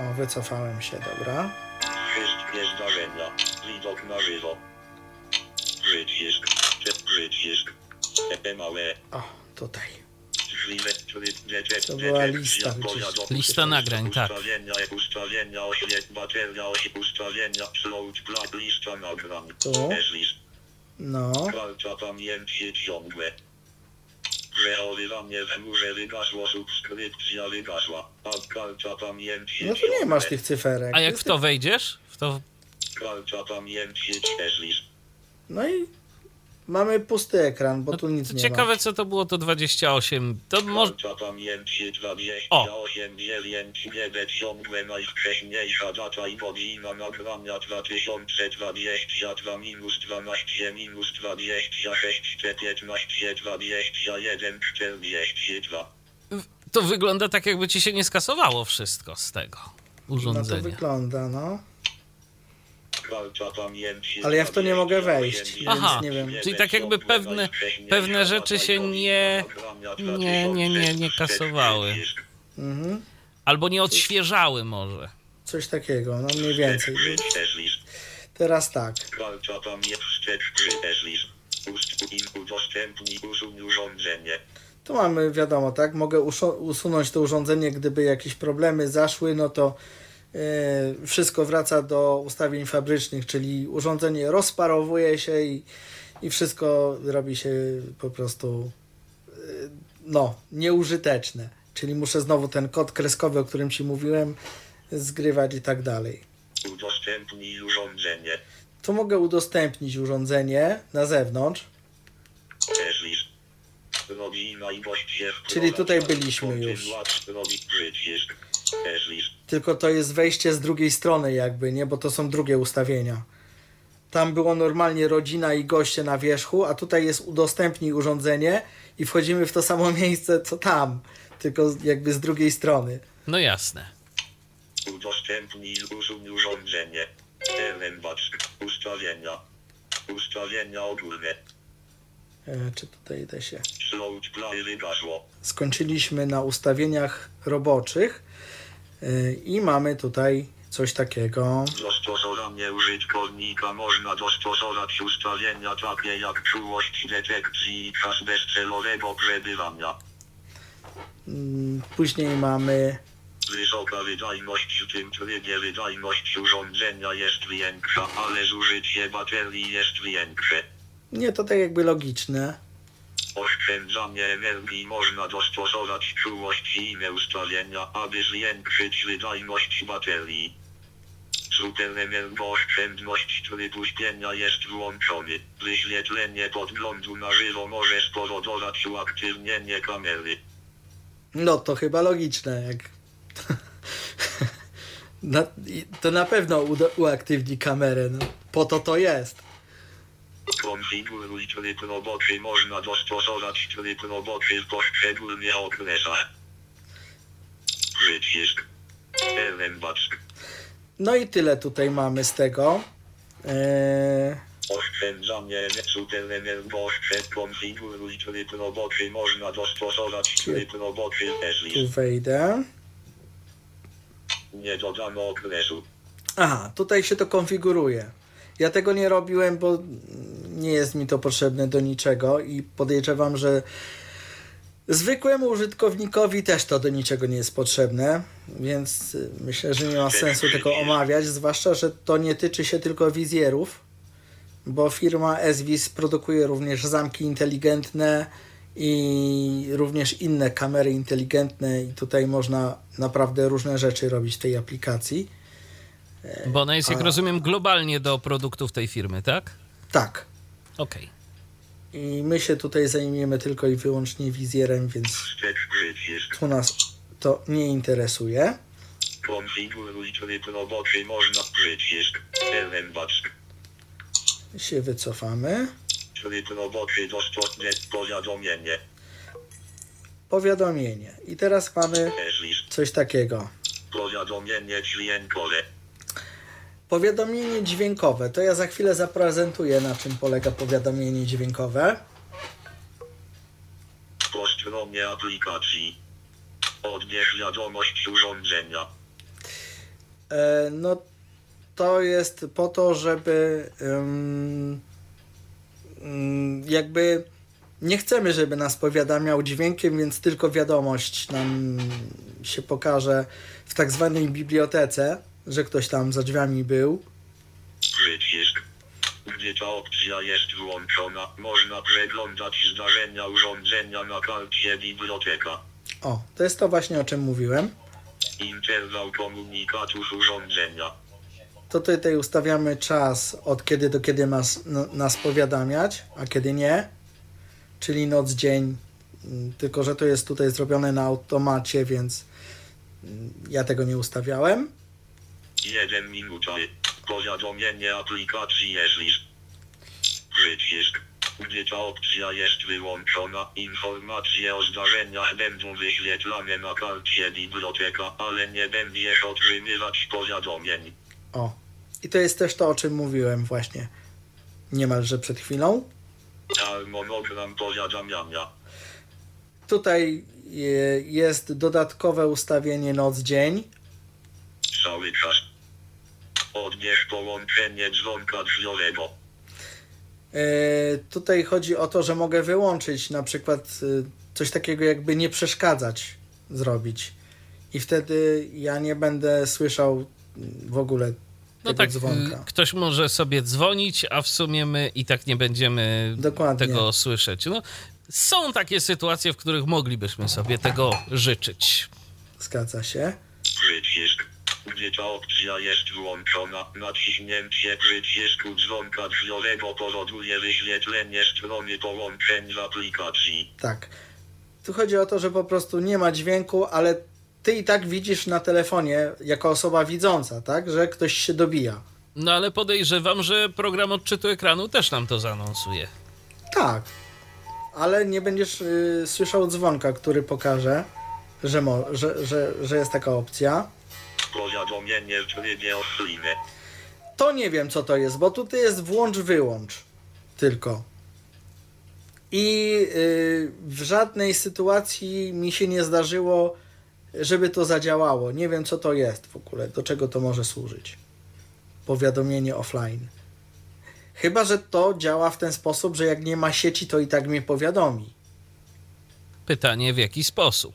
o, wycofałem się, dobra.
Wszystkie zdarzenia. Widok na żywo. Przycisk. Te przycisk. Małe.
O, tutaj. To była lista gdzieś.
powiadomień.
Lista nagrań, tak.
Tu. No. No to nie masz tych cyferek.
A jak w to wejdziesz? W to...
No i mamy pusty ekran, bo tu nic
to
nie
ciekawe,
ma.
co to było to 28. To może...
Kalcza pamięci 28
O.
9 1 ciągłe najwcześniejsza data i godzina nagrania 2022 minus 12 minus 26 15 21 42
To wygląda tak, jakby ci się nie skasowało wszystko z tego
No to
urządzenia.
wygląda, no. Ale ja w to nie mogę wejść, więc
Aha,
nie wiem.
czyli tak jakby pewne- pewne rzeczy się nie- nie, nie, nie, nie kasowały.
Mhm.
Albo nie odświeżały może.
Coś takiego, no mniej więcej. Teraz tak. Tu mamy, wiadomo, tak, mogę usunąć to urządzenie, gdyby jakieś problemy zaszły, no to wszystko wraca do ustawień fabrycznych, czyli urządzenie rozparowuje się i, i wszystko robi się po prostu e, no, nieużyteczne. Czyli muszę znowu ten kod kreskowy, o którym Ci mówiłem, zgrywać i tak dalej.
Udostępnij urządzenie.
Tu mogę udostępnić urządzenie na zewnątrz, Czyli tutaj byliśmy już. Tylko to jest wejście z drugiej strony jakby, nie? Bo to są drugie ustawienia. Tam było normalnie rodzina i goście na wierzchu, a tutaj jest udostępnij urządzenie i wchodzimy w to samo miejsce co tam, tylko jakby z drugiej strony.
No jasne.
Udostępnij urządzenie. Elembacz. Ustawienia. Ustawienia ogólne.
E, czy tutaj da się? Skończyliśmy na ustawieniach roboczych i mamy tutaj coś takiego.
Dostosowanie użytkownika można dostosować ustawienia takie jak czułość detekcji i czas bezcelowego przebywania.
Mm, Później mamy
Wysoka wydajność w tym trybie wydajność urządzenia jest większa, ale zużycie baterii jest większe.
nie to tak jakby logiczne.
Oszczędzanie energii można dostosować czułość i inne ustawienia, aby zwiększyć wydajność baterii. Super energooszczędność trybu śpienia jest włączony. Wyświetlenie podglądu na żywo może spowodować uaktywnienie kamery.
No to chyba logiczne, jak. I to na pewno uaktywni kamerę. No. Po to to jest.
Konfiguruj tryb roboczy. Można dostosować tryb roboczy w poszczególnych okresach. Przycisk. Elembacz.
No i tyle tutaj mamy z tego. Eee,
Oszczędzanie super energooszczęd. Konfiguruj tryb roboczy. Można dostosować tryb roboczy też.
tu wejdę.
Nie dodano okresu.
Aha, tutaj się to konfiguruje. Ja tego nie robiłem, bo nie jest mi to potrzebne do niczego i podejrzewam, że zwykłemu użytkownikowi też to do niczego nie jest potrzebne, więc myślę, że nie ma sensu tego omawiać, zwłaszcza, że to nie tyczy się tylko wizjerów, bo firma SWIS produkuje również zamki inteligentne i również inne kamery inteligentne i tutaj można naprawdę różne rzeczy robić w tej aplikacji.
Bo ona jest, jak
A.
rozumiem, globalnie do produktów tej firmy, tak?
Tak.
Okej.
I my się tutaj zajmiemy tylko i wyłącznie wizjerem, więc tu nas to nie interesuje.
Konfiguruj tryb roboczy. Można przycisk. Elembacz.
Się wycofamy.
Tryb roboczy dostępne powiadomienie.
Powiadomienie. I teraz mamy coś takiego.
Powiadomienie dźwiękowe.
Powiadomienie dźwiękowe. To ja za chwilę zaprezentuję, na czym polega powiadomienie dźwiękowe.
Po stronie aplikacji. Odbierz wiadomość urządzenia.
E, no to jest po to, żeby ym, jakby nie chcemy, żeby nas powiadamiał dźwiękiem, więc tylko wiadomość nam się pokaże w tak zwanej bibliotece, że ktoś tam za drzwiami był.
Przycisk. gdzie ta opcja jest włączona, można przeglądać zdarzenia urządzenia na karcie biblioteka.
O, to jest to właśnie o czym mówiłem.
Interwał komunikatów urządzenia.
To tutaj ustawiamy czas od kiedy do kiedy nas, no, nas powiadamiać, a kiedy nie. Czyli noc, dzień. Mm, Tylko, że to jest tutaj zrobione na automacie, więc mm, ja tego nie ustawiałem.
1 minuta. Powiadomienie aplikacji jeśli. Przycisk. Gdy ta opcja jest wyłączona, informacje o zdarzeniach będą wyświetlane na karcie biblioteka, ale nie będziesz otrzymywać powiadomień.
O. I to jest też to, o czym mówiłem właśnie niemalże przed chwilą.
Harmonogram powiadamiania.
Tutaj e, jest dodatkowe ustawienie noc-dzień.
Cały czas. Odbierz połączenie dzwonka drzwiowego.
E, Tutaj chodzi o to, że mogę wyłączyć na przykład e, coś takiego jakby nie przeszkadzać zrobić. I wtedy ja nie będę słyszał mm, w ogóle tego
No tak,
dzwonka.
y, ktoś może sobie dzwonić, a w sumie my i tak nie będziemy
Dokładnie.
tego słyszeć. No, są takie sytuacje, w których moglibyśmy sobie tego życzyć.
Zgadza się.
Przycisk. Gdy ta opcja jest włączona, naciśnięcie przycisku dzwonka drzwiowego powoduje wyświetlenie strony połączeń w aplikacji.
Tak. Tu chodzi o to, że po prostu nie ma dźwięku, ale ty i tak widzisz na telefonie, jako osoba widząca, tak, że ktoś się dobija.
No ale podejrzewam, że program odczytu ekranu też nam to zaanonsuje.
Tak. Ale nie będziesz y, słyszał dzwonka, który pokaże, że, mo- że, że, że jest taka opcja.
Powiadomienie w trybie offline.
To nie wiem, co to jest, bo tutaj jest włącz-wyłącz tylko. I y, w żadnej sytuacji mi się nie zdarzyło, żeby to zadziałało. Nie wiem, co to jest w ogóle, do czego to może służyć. Powiadomienie offline. Chyba, że to działa w ten sposób, że jak nie ma sieci, to i tak mnie powiadomi.
Pytanie w jaki sposób?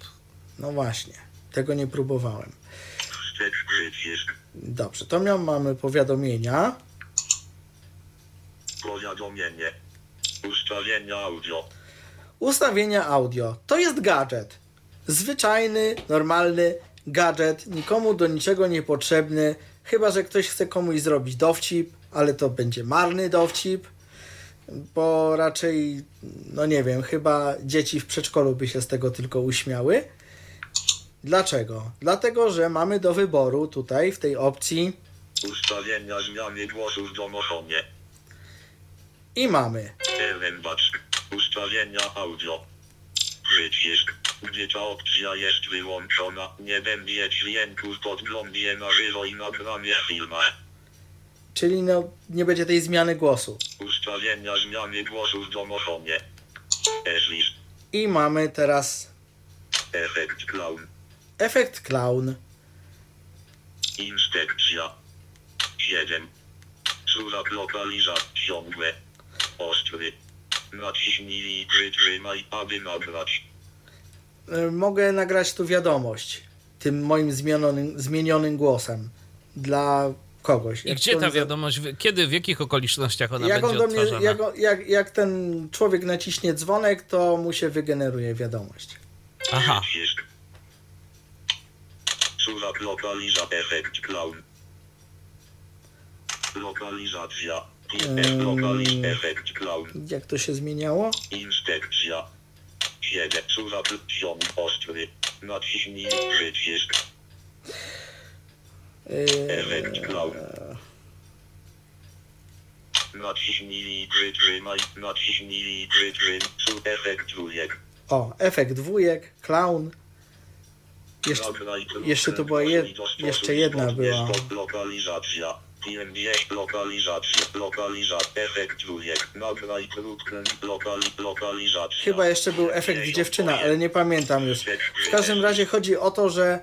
No właśnie, tego nie próbowałem.
Wstecz przycisk.
Dobrze, to miał, mamy powiadomienia.
Powiadomienie. Ustawienia audio.
Ustawienia audio. To jest gadżet. Zwyczajny, normalny gadżet, nikomu do niczego niepotrzebny, chyba że ktoś chce komuś zrobić dowcip, ale to będzie marny dowcip, bo raczej, no nie wiem, chyba dzieci w przedszkolu by się z tego tylko uśmiały. Dlaczego? Dlatego, że mamy do wyboru tutaj w tej opcji
Ustawienia zmiany głosu w domofonie.
i mamy
Elembacz. Ustawienia audio. Przycisk. Gdy ta opcja jest wyłączona, nie będzie dźwięku w podglądzie na żywo i nagranie filmach.
czyli no, nie będzie tej zmiany głosu.
Ustawienia zmiany głosu w domofonie. Eslist.
I mamy teraz
Efekt clown.
Efekt clown.
Inspekcja. 7. Suwak lokalizacja ciągłe. Ostry. Naciśnij i przytrzymaj, aby nagrać.
Y, mogę nagrać tu wiadomość tym moim zmienionym, zmienionym głosem dla kogoś.
I gdzie
on
ta
za-
wiadomość, kiedy, w jakich okolicznościach ona
jak, on
będzie
do mnie,
odtwarzana?
jak, on- jak, jak ten człowiek naciśnie dzwonek, to mu się wygeneruje wiadomość.
Aha.
Suwak lokalizacja. Efekt clown. Lokalizacja. Lokalizacja. Efekt clown.
Jak to się zmieniało?
Inspekcja. 7. Suwak ciąg ostry. Naciśnij przycisk. Efekt clown. Naciśnij przytrzymaj. Naciśnij przytrzymaj. Efekt dwójek.
o, efekt dwójek, clown. Jeszcze, jeszcze tu była jed- jeszcze jedna była.
Lokalizacja. Lokalizacja. Lokalizacja. Efekt dwójek. Nagraj krótkę. Lokali, lokalizacja.
chyba jeszcze był efekt dziewczyna, ale nie pamiętam już. W każdym razie chodzi o to, że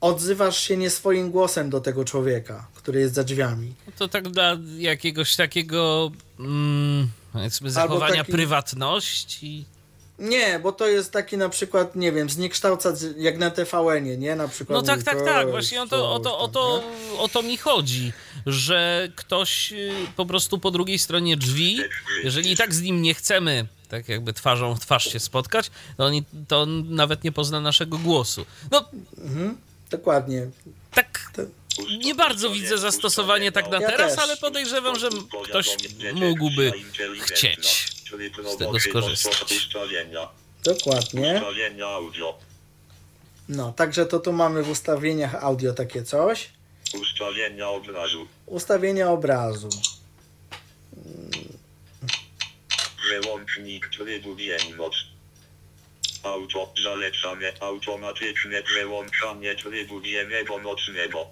odzywasz się nie swoim głosem do tego człowieka, który jest za drzwiami.
to tak dla jakiegoś takiego, mm, zachowania
taki-
prywatności.
Nie, bo to jest taki na przykład, nie wiem, zniekształcać jak na TVN-ie, nie? Na przykład.
No tak, tak, tak. Właśnie o to, o, to, o, to, o to mi chodzi, że ktoś y, po prostu po drugiej stronie drzwi, jeżeli i tak z nim nie chcemy tak jakby twarzą w twarz się spotkać, to, oni, to on nawet nie pozna naszego głosu. No,
nie? Dokładnie.
tak nie bardzo widzę zastosowanie tak na teraz, ale podejrzewam, że ktoś mógłby chcieć z tego skorzystać.
Dokładnie.
ustawienia audio,
No, także to tu mamy w ustawieniach audio takie coś.
ustawienia obrazu,
Ustawienia obrazu.
przełącznik trybu dzień noc. Auto, zalecane automatyczne przełączanie trybu dziennego nocnego.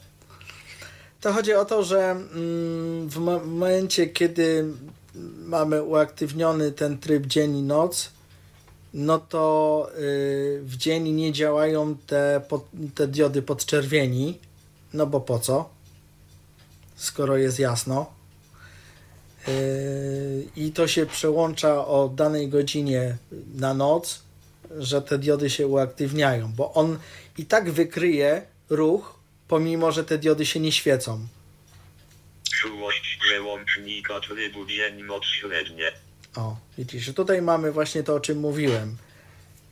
To chodzi o to, że mm, w mo- momencie, kiedy mamy uaktywniony ten tryb dzień i noc, no to y, w dzień nie działają te, te diody podczerwieni. No bo po co? Skoro jest jasno. Y, I to się przełącza o danej godzinie na noc, że te diody się uaktywniają, bo on i tak wykryje ruch, pomimo że te diody się nie świecą.
Czułość przełącznika trybu dzień noc średnie.
O, widzisz, tutaj mamy właśnie to, o czym mówiłem,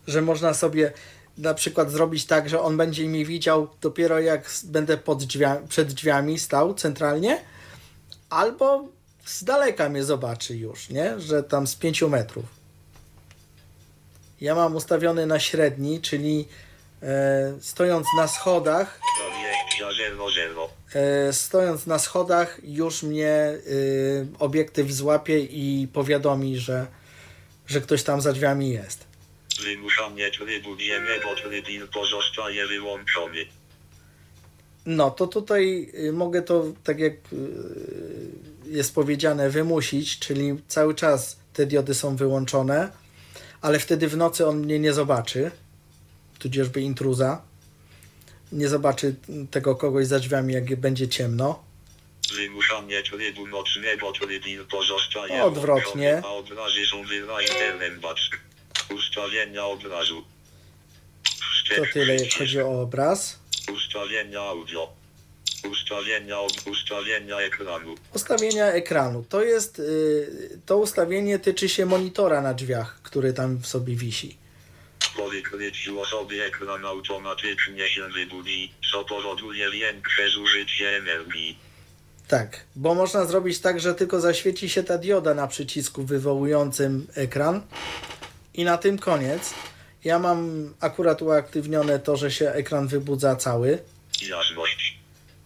że można sobie na przykład zrobić tak, że on będzie mi widział dopiero jak będę pod drzwiami, przed drzwiami stał centralnie, albo z daleka mnie zobaczy już, nie? Że tam z 5 metrów. Ja mam ustawiony na średni, czyli e, stojąc na schodach,
20.00.
stojąc na schodach już mnie e, obiektyw złapie i powiadomi, że, że ktoś tam za drzwiami jest.
Wymuszanie trybu dziennego trybin pozostaje wyłączony.
No, to tutaj y, mogę to, tak jak y, jest powiedziane, wymusić, czyli cały czas te diody są wyłączone, ale wtedy w nocy on mnie nie zobaczy, tudzieżby intruza. Nie zobaczy tego kogoś za drzwiami, jak będzie ciemno. Odwrotnie. To tyle, jak chodzi o obraz.
Ustawienia audio. Ustawienia, ustawienia ekranu.
Ustawienia ekranu. To jest, y, to ustawienie tyczy się monitora na drzwiach, który tam w sobie wisi.
Wykryciu osoby ekran automatycznie się wybudzi, co powoduje większe zużycie energii.
Tak, bo można zrobić tak, że tylko zaświeci się ta dioda na przycisku wywołującym ekran i na tym koniec. Ja mam akurat uaktywnione to, że się ekran wybudza cały.
Jasność.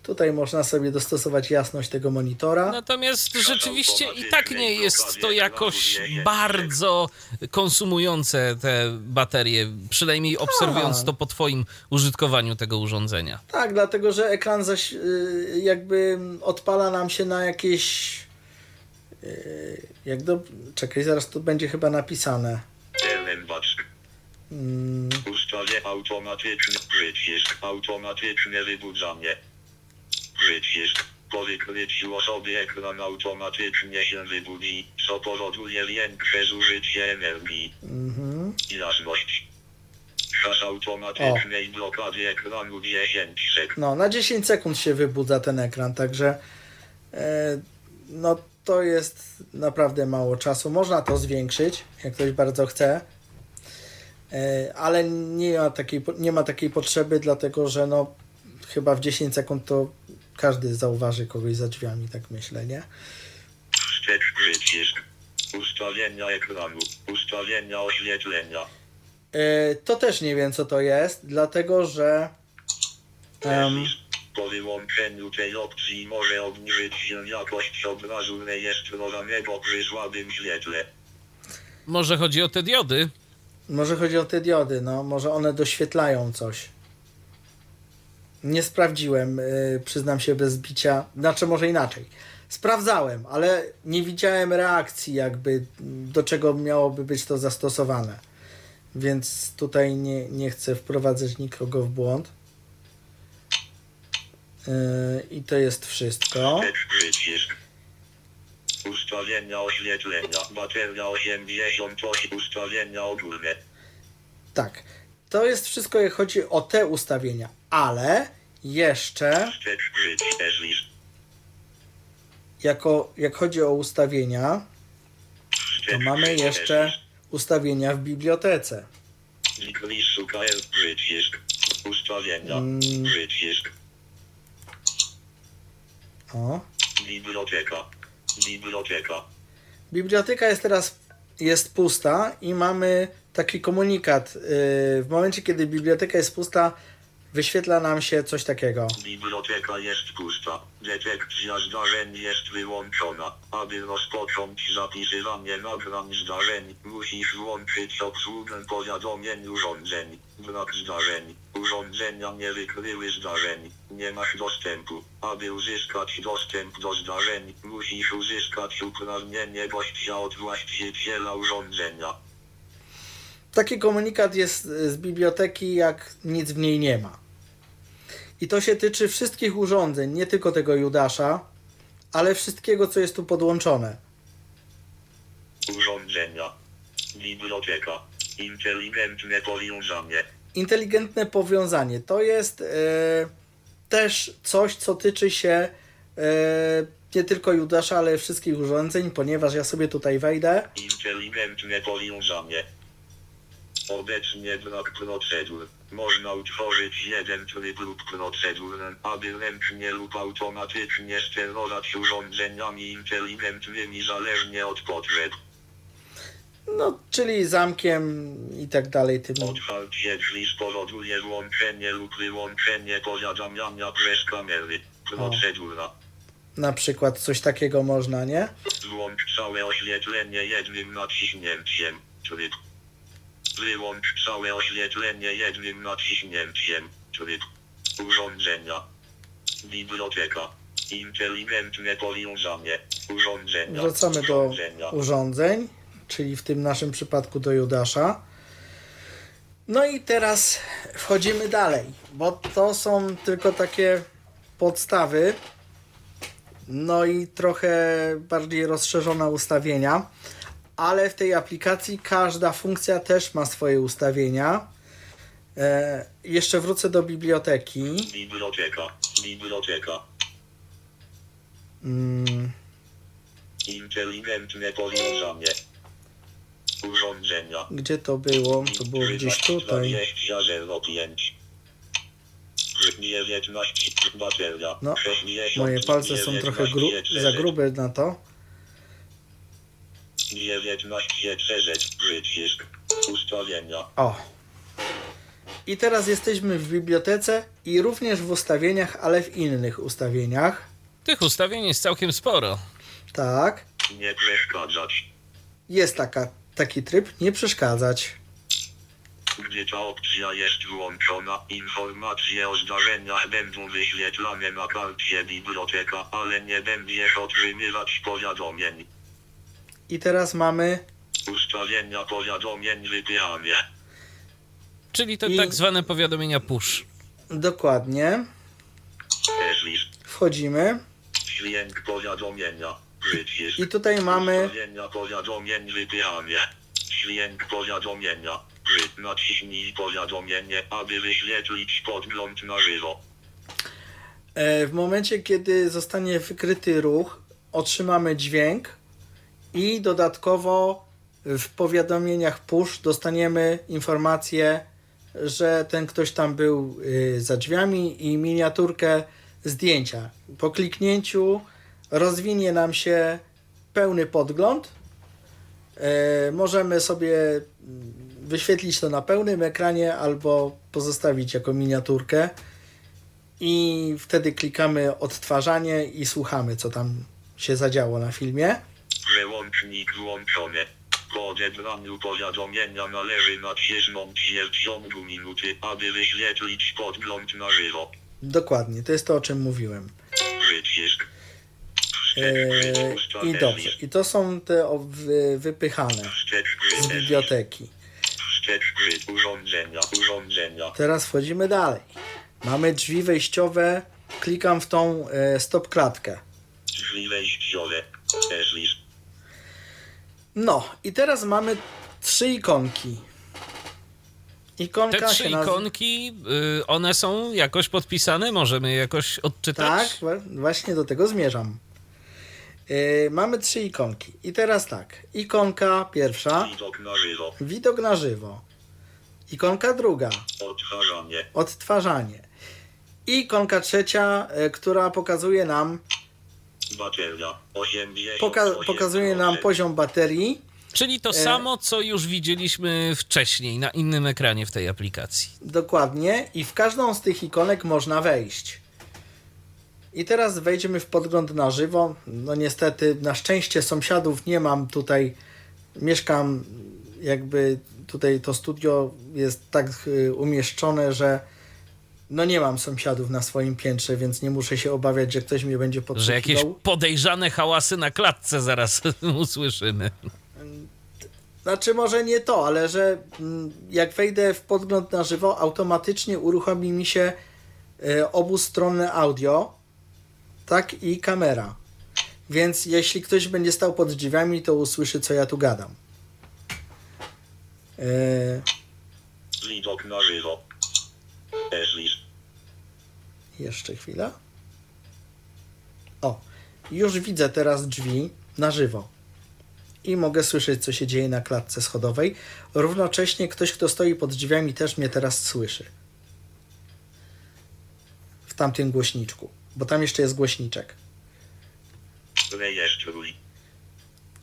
Tutaj można sobie dostosować jasność tego monitora.
Natomiast rzeczywiście i tak nie jest to jakoś bardzo konsumujące te baterie, przynajmniej obserwując
Tak.
to po twoim użytkowaniu tego urządzenia.
Tak, dlatego że ekran zaś, y, jakby odpala nam się na jakieś. y, Jak do. Czekaj, zaraz to będzie chyba napisane. Mm,
Ustawie automatyczny przycisk. Automatyczne wybudzanie. Przycisk. Po wykryciu osoby ekran automatycznie się wybudzi, co powoduje większe zużycie energii.
mhm.
Jasność. Czas automatycznej blokady ekranu 10 sekund.
No, na 10 sekund się wybudza ten ekran, także e, no to jest naprawdę mało czasu. Można to zwiększyć, jak ktoś bardzo chce, e, ale nie ma, takiej, nie ma takiej potrzeby, dlatego że no chyba w 10 sekund to każdy zauważy kogoś za drzwiami, tak myślę, nie?
Wstecz przycisk. Ustawienia ekranu. Ustawienia oświetlenia.
E, to też nie wiem, co to jest, dlatego że em,
Po wyłączeniu tej opcji może obniżyć się jakość obrazu rejestrowanego przy słabym świetle.
Może chodzi o te diody?
Może chodzi o te diody, no, może one doświetlają coś. Nie sprawdziłem, y, przyznam się bez bicia, znaczy może inaczej. Sprawdzałem, ale nie widziałem reakcji, jakby do czego miałoby być to zastosowane. Więc tutaj nie, nie chcę wprowadzać nikogo w błąd. Y, I to jest wszystko.
Ustawienia oświetlenia. Bateria 88. Ustawienia ogólne.
Tak. To jest wszystko, jak chodzi o te ustawienia. Ale jeszcze, jako, jak chodzi o ustawienia, to mamy jeszcze ustawienia w bibliotece. Mm. O.
Biblioteka. Biblioteka.
Jest teraz jest pusta i mamy taki komunikat. Yy, W momencie, kiedy biblioteka jest pusta, wyświetla nam się coś takiego.
Biblioteka jest pusta. Detekcja zdarzeń jest wyłączona. Aby rozpocząć zapisywanie nagrań zdarzeń, musisz włączyć obsługę powiadomień urządzeń. Brak zdarzeń. Urządzenia nie wykryły zdarzeń. Nie masz dostępu. Aby uzyskać dostęp do zdarzeń, musisz uzyskać uprawnienie gościa od właściciela urządzenia.
Taki komunikat jest z biblioteki, jak nic w niej nie ma. I to się tyczy wszystkich urządzeń, nie tylko tego Judasza, ale wszystkiego, co jest tu podłączone.
Urządzenia. Biblioteka. Inteligentne powiązanie.
Inteligentne powiązanie to jest e, też coś, co tyczy się e, nie tylko Judasza, ale wszystkich urządzeń, ponieważ ja sobie tutaj wejdę.
Inteligentne powiązanie. Obecnie brak procedur. Można utworzyć jeden tryb lub procedurę, aby ręcznie lub automatycznie sterować urządzeniami inteligentnymi zależnie od potrzeb.
No, czyli zamkiem i tak dalej. Tym.
Otwarcie drzwi spowoduje włączenie lub wyłączenie powiadamiania przez kamery. Procedura.
Na przykład coś takiego można, nie?
Włącz całe oświetlenie jednym naciśnięciem. Tryb. Wyłącz całe oświetlenie jednym naciśnięciem. Tryb. Urządzenia. Biblioteka. Inteligentne powiązanie. Urządzenia.
Wracamy do urządzeń, czyli w tym naszym przypadku do Judasza. No i teraz wchodzimy dalej, bo to są tylko takie podstawy. No i trochę bardziej rozszerzone ustawienia, ale w tej aplikacji każda funkcja też ma swoje ustawienia. E, jeszcze wrócę do biblioteki.
Biblioteka. Biblioteka.
Mm,
Inteligentne powiązanie. Urządzenia.
gdzie to było? To było gdzieś tutaj.
20.05. 19 bateria.
No,
60,
Moje palce są trochę gru za grube na to.
19 CZ. Przycisk. Ustawienia.
O. I teraz jesteśmy w bibliotece i również w ustawieniach, ale w innych ustawieniach.
Tych ustawień jest całkiem sporo.
Tak.
Nie przeszkadzać.
Jest taka, taki tryb nie przeszkadzać.
Gdy ta opcja jest włączona, informacje o zdarzeniach będą wyświetlane na karcie biblioteka, ale nie będziesz otrzymywać powiadomień.
I teraz mamy
Ustawienia powiadomień.
Czyli te
I-
tak zwane powiadomienia push.
dokładnie. Wchodzimy
Dźwięk powiadomienia. Przycisk.
i tutaj mamy
Ustawienia powiadomień. Dźwięk powiadomienia. Naciśnij powiadomienie, aby wyświetlić podgląd na żywo.
e, w momencie, kiedy zostanie wykryty ruch, otrzymamy dźwięk i dodatkowo w powiadomieniach push dostaniemy informację, że ten ktoś tam był y, za drzwiami i miniaturkę zdjęcia. Po kliknięciu rozwinie nam się pełny podgląd. E, możemy sobie mm, wyświetlić to na pełnym ekranie albo pozostawić jako miniaturkę i wtedy klikamy odtwarzanie i słuchamy, co tam się zadziało na filmie.
Przełącznik włączony. Po odebraniu powiadomienia należy nacisnąć je w ciągu minuty, aby wyświetlić podgląd na żywo.
Dokładnie, to jest to, o czym mówiłem.
Przycisk.
E, I dobrze, i to są te wypychane z biblioteki. Teraz wchodzimy dalej. Mamy drzwi wejściowe, klikam w tą e, stop klatkę.
Drzwi wejściowe. Eżlisz.
No i teraz mamy trzy ikonki. Ikonka
Te trzy ikonki, y, one są jakoś podpisane? Możemy je jakoś
Tak,
odczytać?
wa- właśnie do tego zmierzam. Yy, mamy trzy ikonki. I teraz tak. Ikonka pierwsza,
Widok na żywo.
widok na żywo. Ikonka druga,
Odtwarzanie.
odtwarzanie. I ikonka trzecia, e, która pokazuje nam,
Bateria. 80.
poka- pokazuje nam poziom baterii.
Czyli to
E-
samo, co już widzieliśmy wcześniej na innym ekranie w tej aplikacji.
Dokładnie. I w każdą z tych ikonek można wejść. I teraz wejdziemy w podgląd na żywo. No niestety, na szczęście sąsiadów nie mam tutaj. Mieszkam jakby tutaj to studio jest tak y, umieszczone, że no nie mam sąsiadów na swoim piętrze, więc nie muszę się obawiać, że ktoś mnie będzie
Że jakieś
podsłuchiwał.
podejrzane hałasy na klatce zaraz usłyszymy.
Znaczy może nie to, ale że mm, jak wejdę w podgląd na żywo, automatycznie uruchomi mi się e, obustronne audio, tak i kamera. Więc jeśli ktoś będzie stał pod drzwiami, to usłyszy, co ja tu gadam. E,
Widok na żywo.
Jeszcze chwila. O, już widzę teraz drzwi na żywo. I mogę słyszeć, co się dzieje na klatce schodowej. Równocześnie ktoś, kto stoi pod drzwiami, też mnie teraz słyszy. W tamtym głośniczku. Bo tam jeszcze jest głośniczek.
Rejestruj.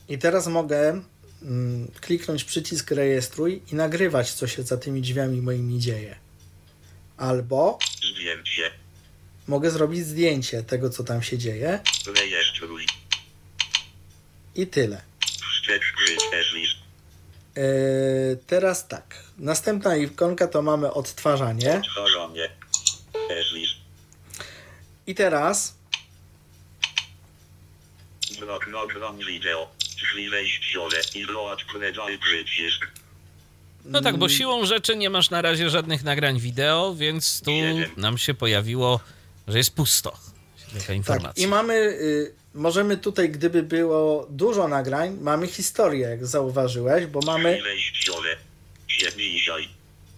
I teraz mogę mm, kliknąć przycisk rejestruj i nagrywać, co się za tymi drzwiami moimi dzieje. Albo mogę zrobić zdjęcie tego, co tam się dzieje. I tyle. Yy, teraz tak. Następna ikonka to mamy odtwarzanie. I teraz
nagrań wideo. Przycisk.
No tak, bo siłą rzeczy nie masz na razie żadnych nagrań wideo, więc tu nam się pojawiło, że jest pusto. Taka
tak.
informacja.
I mamy, y, możemy tutaj, gdyby było dużo nagrań, mamy historię, jak zauważyłeś, bo mamy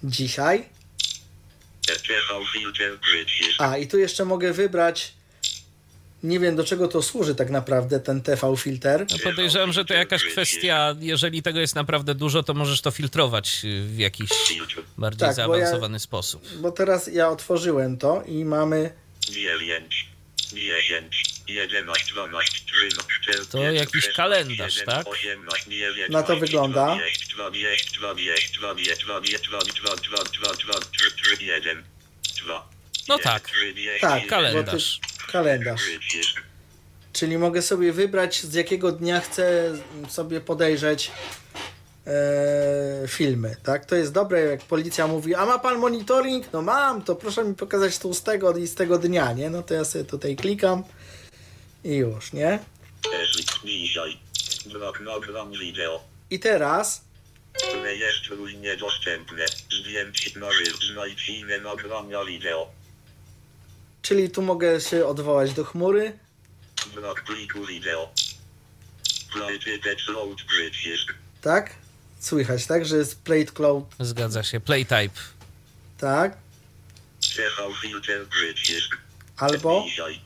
dzisiaj.
A i tu jeszcze mogę wybrać. Nie wiem do czego to służy tak naprawdę ten TV filter.
No podejrzewam, że to jakaś kwestia, jeżeli tego jest naprawdę dużo, to możesz to filtrować y, w jakiś bardziej
Tak, bo ja-
zaawansowany sposób.
Bo teraz ja otworzyłem to i mamy.
9, 10, 11, 12, 13, 14,
To jakiś kalendarz, tak?
18, 9,
Na to
20,
wygląda.
20, 20, 20, 20, 20, 22, 2, 2, 2, 3, 3, 1, 2.
No tak.
Tak,
Kalendarz.
Kalendarz. Czyli mogę sobie wybrać, z jakiego dnia chcę sobie podejrzeć e, filmy, tak? To jest dobre, jak policja mówi, a ma pan monitoring? No mam, to proszę mi pokazać tu z tego i z tego dnia, nie? No to ja sobie tutaj klikam i już, nie? I teraz,
Rejestruj niedostępne. Zdjęcie ryb. Znajdź inne nagrania wideo.
Czyli tu mogę się odwołać do chmury, tak? Słychać, tak? Że jest plate cloud,
Zgadza się. Playtype.
tak? Albo,
Dzisiaj.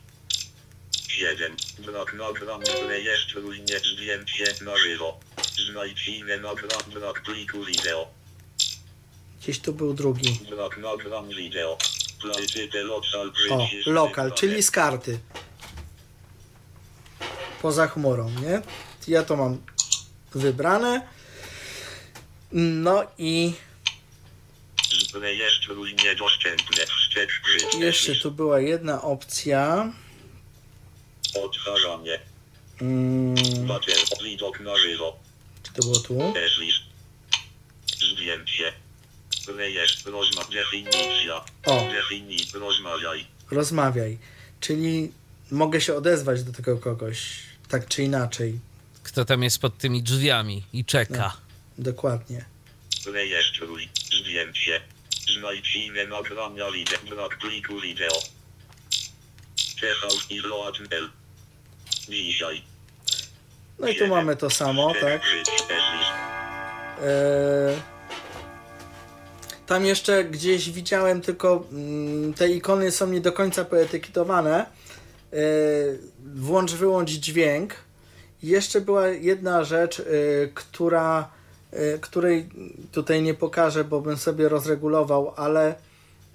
7. Brak nagrań. Rejestruj nie zdjęcie na żywo. Znajdź inne nagrania. Brak pliku wideo.
gdzieś tu był drugi.
Brak nagrań wideo.
O, lokal, czyli z karty. Poza chmurą, nie? Ja to mam wybrane. No i jeszcze tu była jedna opcja.
Odtwarzanie.
Mm,
żywo.
czy to było tu?
Zdjęcie. Rejestr. Rozmach. Definicja.
O.
Rozmawiaj.
rozmawiaj. Czyli mogę się odezwać do tego kogoś, tak czy inaczej.
Kto tam jest pod tymi drzwiami i czeka.
Dokładnie.
Rejestruj. Zdjęcie. Znajdź inne nagrania wideo. Dzisiaj.
No i tu mamy to samo, tak? Eee, tam jeszcze gdzieś widziałem tylko mm, te ikony są nie do końca poetykietowane. Eee, włącz, wyłącz dźwięk. Jeszcze była jedna rzecz, e, która, e, której tutaj nie pokażę, bo bym sobie rozregulował, ale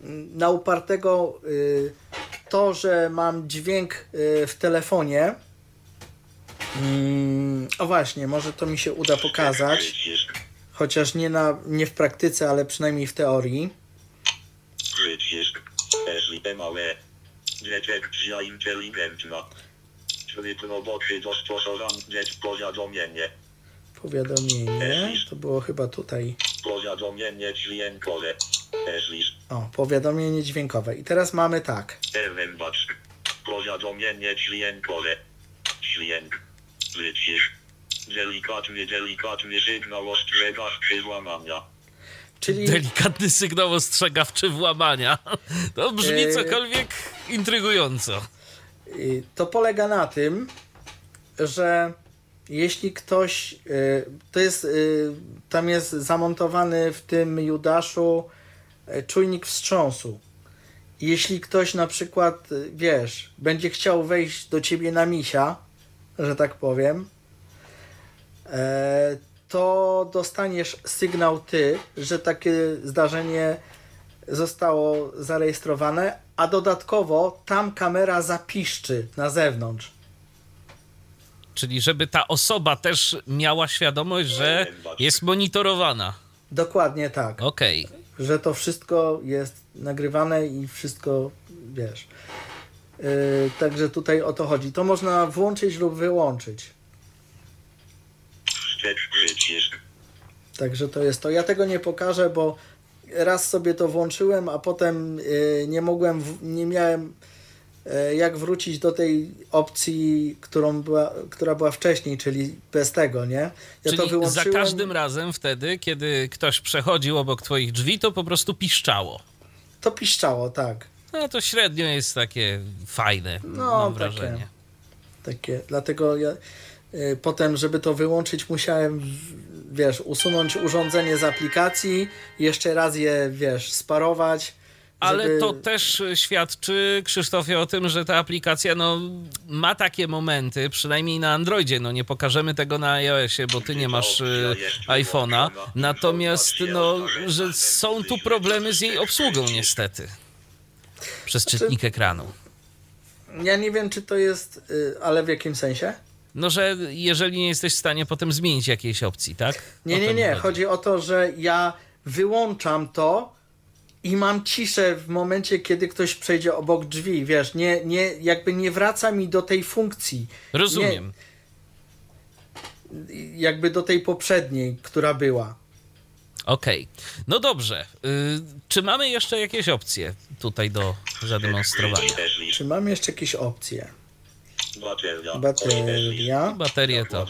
mm, na upartego e, to, że mam dźwięk e, w telefonie. Mm, o właśnie, może to mi się uda pokazać. Chociaż nie, na, nie w praktyce, ale przynajmniej w teorii.
Przycisk. SLMAE. Detekcja inteligentna. Tryb roboczy dostosowany. Det powiadomienie.
Powiadomienie. To było chyba tutaj.
Powiadomienie dźwiękowe.
O, powiadomienie dźwiękowe. I teraz mamy tak.
Powiadomienie dźwiękowe. Dźwięk. Przycisk. Delikatny, delikatny sygnał ostrzegawczy włamania.
Czyli
Delikatny sygnał ostrzegawczy włamania. To brzmi
Yy.
cokolwiek intrygująco.
to polega na tym, że jeśli ktoś. y, To jest. y, Tam jest zamontowany w tym Judaszu czujnik wstrząsu. Jeśli ktoś na przykład, wiesz, będzie chciał wejść do ciebie na misia, że tak powiem, e, to dostaniesz sygnał ty, że takie zdarzenie zostało zarejestrowane, a dodatkowo tam kamera zapiszczy na zewnątrz.
Czyli żeby ta osoba też miała świadomość, że jest monitorowana.
Dokładnie tak.
Okej.
Że to wszystko jest nagrywane i wszystko wiesz. Yy, także tutaj o to chodzi. To można włączyć lub wyłączyć.
Przycisk.
Także to jest to. Ja tego nie pokażę, bo raz sobie to włączyłem, a potem yy, nie mogłem, nie miałem yy, jak wrócić do tej opcji, którą była, która była wcześniej, czyli bez tego, nie? Ja to
Czyli za
wyłączyłem.
każdym razem wtedy, kiedy ktoś przechodził obok twoich drzwi, to po prostu piszczało.
To piszczało, tak.
No to średnio jest takie fajne,
No,
mam
takie.
wrażenie.
Takie, dlatego ja y, potem, żeby to wyłączyć, musiałem, wiesz, usunąć urządzenie z aplikacji, jeszcze raz je, wiesz, sparować.
Ale
żeby-
to też świadczy, Krzysztofie, o tym, że ta aplikacja no, ma takie momenty, przynajmniej na Androidzie. No nie pokażemy tego na iOSie, bo ty nie masz y, iPhone'a. Natomiast no, że są tu problemy z jej obsługą niestety. Przez
Znaczy-
czytnik ekranu.
Ja nie wiem, czy to jest, y, ale w jakim sensie?
No, że jeżeli nie jesteś w stanie potem zmienić jakiejś opcji, tak?
Nie, nie, nie.
chodzi.
Chodzi o to, że ja wyłączam to i mam ciszę w momencie, kiedy ktoś przejdzie obok drzwi, wiesz, nie, nie, jakby nie wraca mi do tej funkcji.
Rozumiem.
Jakby do tej poprzedniej, która była.
Okej. No dobrze. Y, czy mamy jeszcze jakieś opcje tutaj do zademonstrowania?
Czy mam jeszcze jakieś opcje?
Bateria.
Bateria.
Baterię to.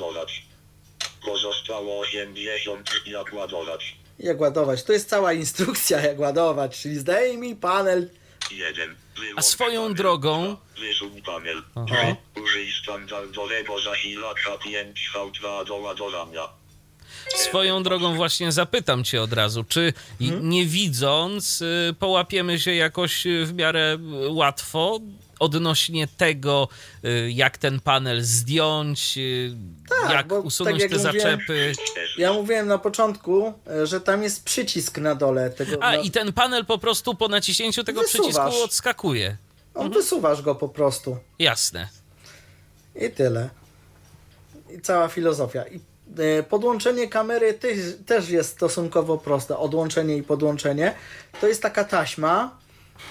Pozostało 80 jak ładować.
Jak ładować? To jest cała instrukcja, jak ładować, czyli zdejmij panel.
1.
A swoją drogą-
Wysuń panel.
Aha.
Użyj standardowego zasilacza 5V2 do ładowania.
Swoją drogą właśnie zapytam cię od razu, czy
Mhm.
nie widząc y, połapiemy się jakoś w miarę y, łatwo odnośnie tego, y, jak ten panel zdjąć, y,
Tak,
jak
bo
usunąć
tak
te
jak mówiłem-
zaczepy.
Ja mówiłem na początku, że tam jest przycisk na dole tego.
A
no,
i ten panel po prostu po naciśnięciu tego
Wysuwasz.
przycisku odskakuje.
on wysuwasz go po prostu.
Jasne.
I tyle. I cała filozofia. I e, podłączenie kamery też jest stosunkowo proste. Odłączenie i podłączenie. To jest taka taśma.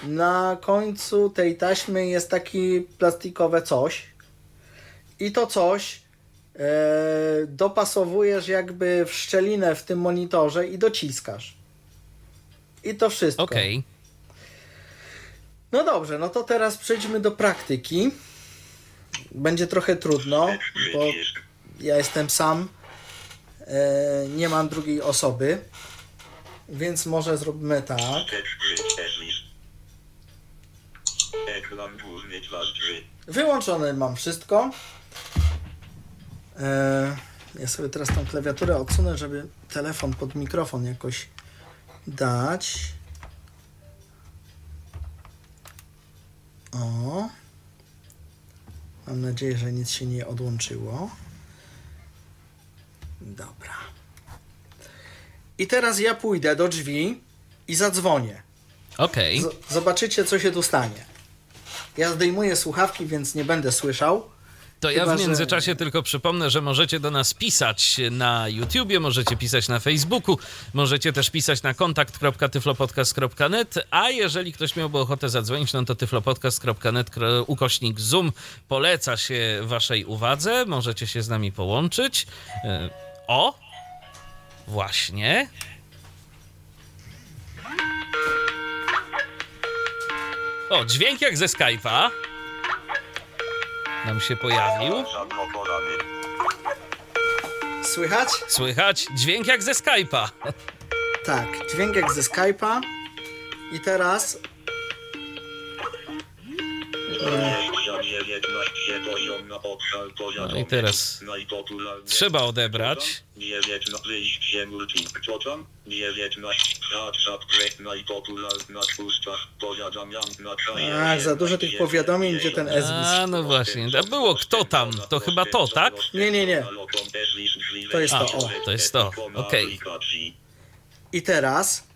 Na końcu tej taśmy jest taki plastikowe coś. I to coś e, dopasowujesz jakby w szczelinę w tym monitorze i dociskasz. I to wszystko.
Okej.
No dobrze, no to teraz przejdźmy do praktyki. Będzie trochę trudno, bo ja jestem sam. E, nie mam drugiej osoby. Więc może zrobimy tak.
Wstecz przycisk. Ekran główny 2 z 3.
Wyłączone mam wszystko. E, ja sobie teraz tą klawiaturę odsunę, żeby telefon pod mikrofon jakoś dać. O. Mam nadzieję, że nic się nie odłączyło. Dobra. I teraz ja pójdę do drzwi i zadzwonię.
Okej.
Z- zobaczycie, co się tu stanie. Ja zdejmuję słuchawki, więc nie będę słyszał.
To ja
Chyba,
w
że-
międzyczasie tylko przypomnę, że możecie do nas pisać na YouTubie, możecie pisać na Facebooku, możecie też pisać na kontakt.tyflopodcast.net, a jeżeli ktoś miałby ochotę zadzwonić, no to tyflopodcast.net ukośnik Zoom poleca się waszej uwadze, możecie się z nami połączyć. E, O! Właśnie. O, dźwięk jak ze Skype'a nam się pojawił.
Słychać?
Słychać dźwięk jak ze Skype'a.
Tak, dźwięk jak ze Skype'a. I teraz
20, 19 poziom na obszar powiadomień.
No i teraz trzeba odebrać.
19 wyjście multi. Co tam? 19 WhatsApp break najpopularna pusta powiadamiam na kraje.
Ach, za dużo tych powiadomień, gdzie ten Ezwis.
A, no właśnie. A było kto tam? To chyba to, tak?
Nie, nie, nie. To jest to, o.
To jest to, okej.
I teraz.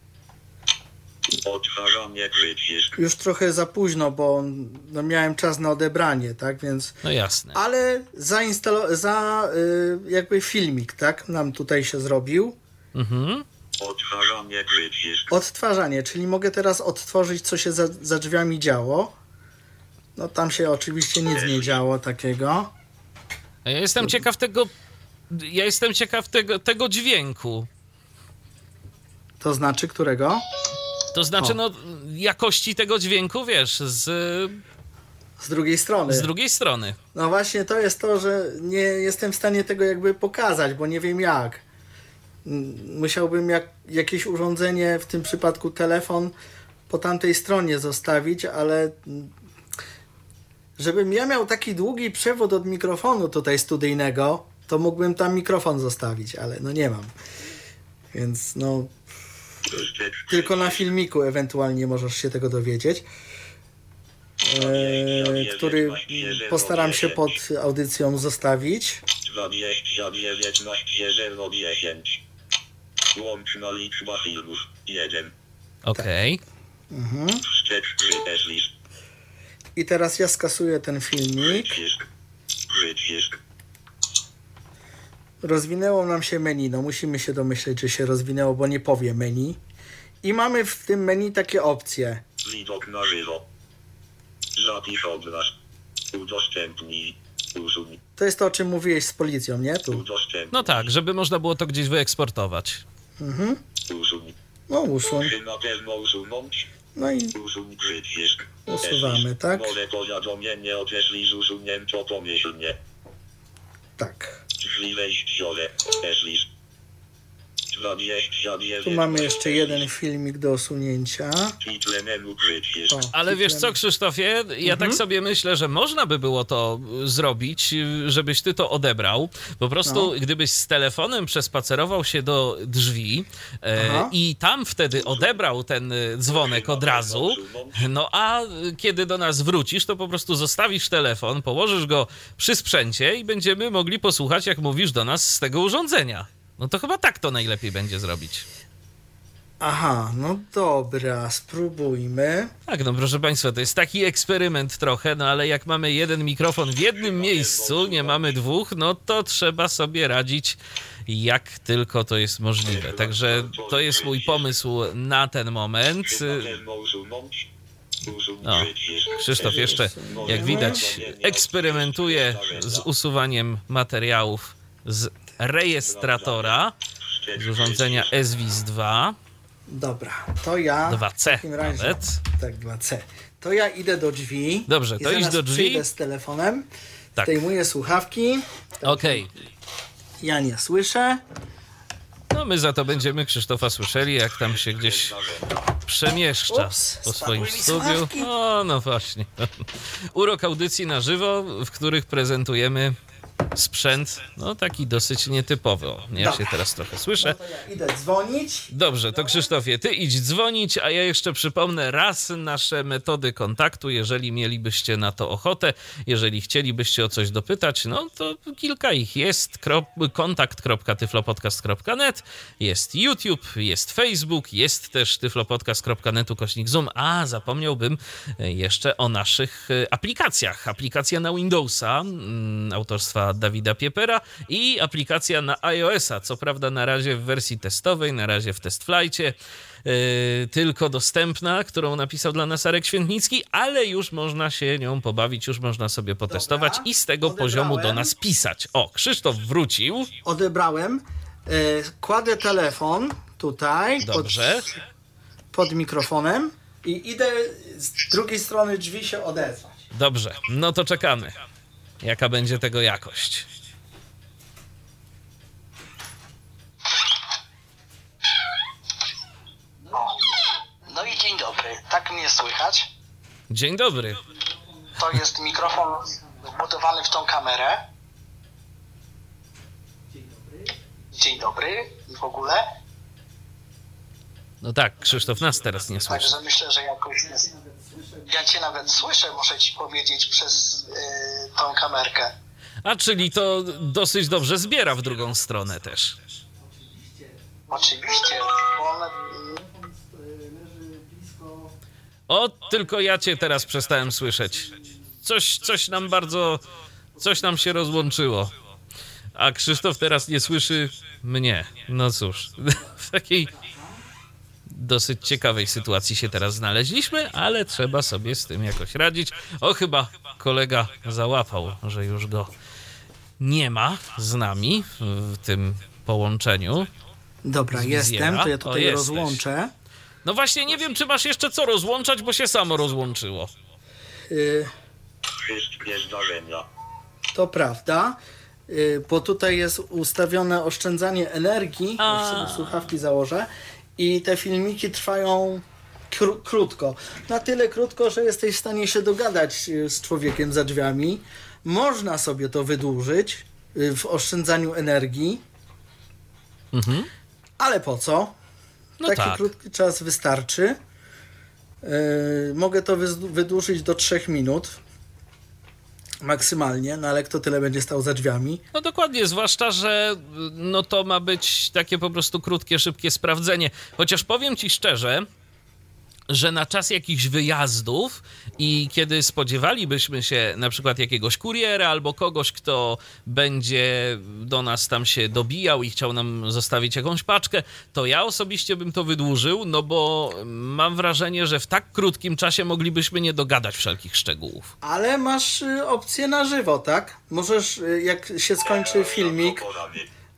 Już trochę za późno, bo no, miałem czas na odebranie, tak? Więc.
No jasne.
Ale zainstalo- za y, jakby filmik, tak? Nam tutaj się zrobił.
Mhm.
Odtwarzanie.
Odtwarzanie, czyli mogę teraz odtworzyć, co się za, za drzwiami działo. No tam się oczywiście nic nie działo takiego.
A Ja jestem ciekaw tego. Ja jestem ciekaw tego, tego dźwięku.
To znaczy którego?
To znaczy,
O.
no, jakości tego dźwięku, wiesz, z,
Z drugiej strony.
z drugiej strony.
No właśnie to jest to, że nie jestem w stanie tego jakby pokazać, bo nie wiem jak. Musiałbym jak, jakieś urządzenie, w tym przypadku telefon, po tamtej stronie zostawić, ale żebym ja miał taki długi przewód od mikrofonu tutaj studyjnego, to mógłbym tam mikrofon zostawić, ale no nie mam. Więc no, tylko na filmiku ewentualnie możesz się tego dowiedzieć. E, który postaram się pod audycją zostawić.
20, 19, 010. Łączna liczba filmów. 1.
Okej.
Wstecz przycisk.
I teraz ja skasuję ten filmik.
Przycisk. Przycisk.
Rozwinęło nam się menu. No musimy się domyśleć, że się rozwinęło, bo nie powie menu. I mamy w tym menu takie opcje.
Widok na żywo. Zapisz obraz. Udostępnij. Usuń.
To jest to, o czym mówiłeś z policją, nie? Tu.
No tak, żeby można było to gdzieś wyeksportować.
Mhm.
Usuń.
No usuń.
Czy na pewno usunąć?
No i
Usuń przycisk.
Usuwamy, tak?
Nowe powiadomienie odeszli z usunięto pomyślnie.
tak.
Drzwi wejściowe. Eslis. 29.
Tu mamy jeszcze jeden filmik do
przycisk.
O,
Ale wiesz co, Krzysztofie, ja tak sobie myślę, że można by było to zrobić, żebyś ty to odebrał. Po prostu,
No.
gdybyś z telefonem przespacerował się do drzwi e, i tam wtedy odebrał ten y, dzwonek od razu, no a kiedy do nas wrócisz, to po prostu zostawisz telefon, położysz go przy sprzęcie i będziemy mogli posłuchać, jak mówisz do nas z tego urządzenia. No to chyba tak to najlepiej będzie zrobić.
Aha, no dobra, spróbujmy.
Tak, no proszę Państwa, to jest taki eksperyment trochę, no ale jak mamy jeden mikrofon w jednym miejscu, nie mamy dwóch, no to trzeba sobie radzić jak tylko to jest możliwe. Także to jest mój pomysł na ten moment. No. Krzysztof jeszcze, jak widać, eksperymentuje z usuwaniem materiałów z rejestratora, z urządzenia SWIS 2,
Dobra, to ja. w
2C
takim razie-
nawet.
Tak, 2C. To ja idę do drzwi.
Dobrze, to idź do drzwi.
Przyjdę z telefonem.
Tak.
Zdejmuję słuchawki.
Okej.
Ja nie słyszę.
No my za to będziemy Krzysztofa słyszeli, jak tam się gdzieś przemieszcza
Ups,
po swoim studiu. O, no właśnie. Urok audycji na żywo, w których prezentujemy sprzęt, no taki dosyć nietypowy. Ja
Dobra.
się teraz trochę słyszę.
No ja idę dzwonić.
Dobrze, to Krzysztofie, ty idź dzwonić, a ja jeszcze przypomnę raz nasze metody kontaktu, jeżeli mielibyście na to ochotę, jeżeli chcielibyście o coś dopytać, no to kilka ich jest. Kontakt.tyflopodcast.net, jest YouTube, jest Facebook, jest też tyflopodcast.net ukośnik Zoom, a zapomniałbym jeszcze o naszych e, aplikacjach. Aplikacja na Windowsa mm, Dawida Piepera i aplikacja na iOS-a, co prawda na razie w wersji testowej, na razie w testflightie, yy, tylko dostępna, którą napisał dla nas Arek Świętnicki, ale już można się nią pobawić, już można sobie potestować
Dobra,
i z tego
odebrałem.
poziomu do nas pisać. O, Krzysztof wrócił.
Odebrałem. E, kładę telefon tutaj
Dobrze.
Pod, pod mikrofonem i idę z drugiej strony drzwi się odezwać.
Dobrze, no to czekamy. Jaka będzie tego jakość?
No i dzień dobry. Tak mnie słychać.
Dzień dobry.
To jest mikrofon wbudowany w tą kamerę. Dzień dobry i w ogóle.
No tak, Krzysztof nas teraz nie słyszy.
Także myślę, że jakoś jest. Ja cię nawet słyszę, muszę ci powiedzieć, przez yy, tą kamerkę.
A czyli to dosyć dobrze zbiera w drugą stronę też.
Oczywiście, bo
O, tylko ja cię teraz przestałem słyszeć. Coś, coś nam bardzo, coś nam się rozłączyło. A Krzysztof teraz nie słyszy mnie. No cóż, w takiej dosyć ciekawej sytuacji się teraz znaleźliśmy, ale trzeba sobie z tym jakoś radzić. O, chyba kolega załapał, że już go nie ma z nami w tym połączeniu.
Dobra, jestem, to ja
O,
tutaj
jesteś.
rozłączę.
No właśnie, nie wiem, czy masz jeszcze co rozłączać, bo się samo rozłączyło.
Y, to prawda. Y, bo tutaj jest ustawione oszczędzanie energii.
A.
Słuchawki założę. I te filmiki trwają kró- krótko. Na tyle krótko, że jesteś w stanie się dogadać y, z człowiekiem za drzwiami. Można sobie to wydłużyć y, w oszczędzaniu energii.
Mhm.
Ale po co?
No
Taki
tak.
krótki czas wystarczy. Yy, mogę to wydłużyć do 3 minut. Maksymalnie, no ale kto tyle będzie stał za drzwiami?
No dokładnie, zwłaszcza, że no to ma być takie po prostu krótkie, szybkie sprawdzenie. Chociaż powiem ci szczerze, że na czas jakichś wyjazdów i kiedy spodziewalibyśmy się na przykład jakiegoś kuriera albo kogoś, kto będzie do nas tam się dobijał i chciał nam zostawić jakąś paczkę, to ja osobiście bym to wydłużył, no bo mam wrażenie, że w tak krótkim czasie moglibyśmy nie dogadać wszelkich szczegółów.
Ale masz y, opcję na żywo, tak? Możesz, y, jak się skończy filmik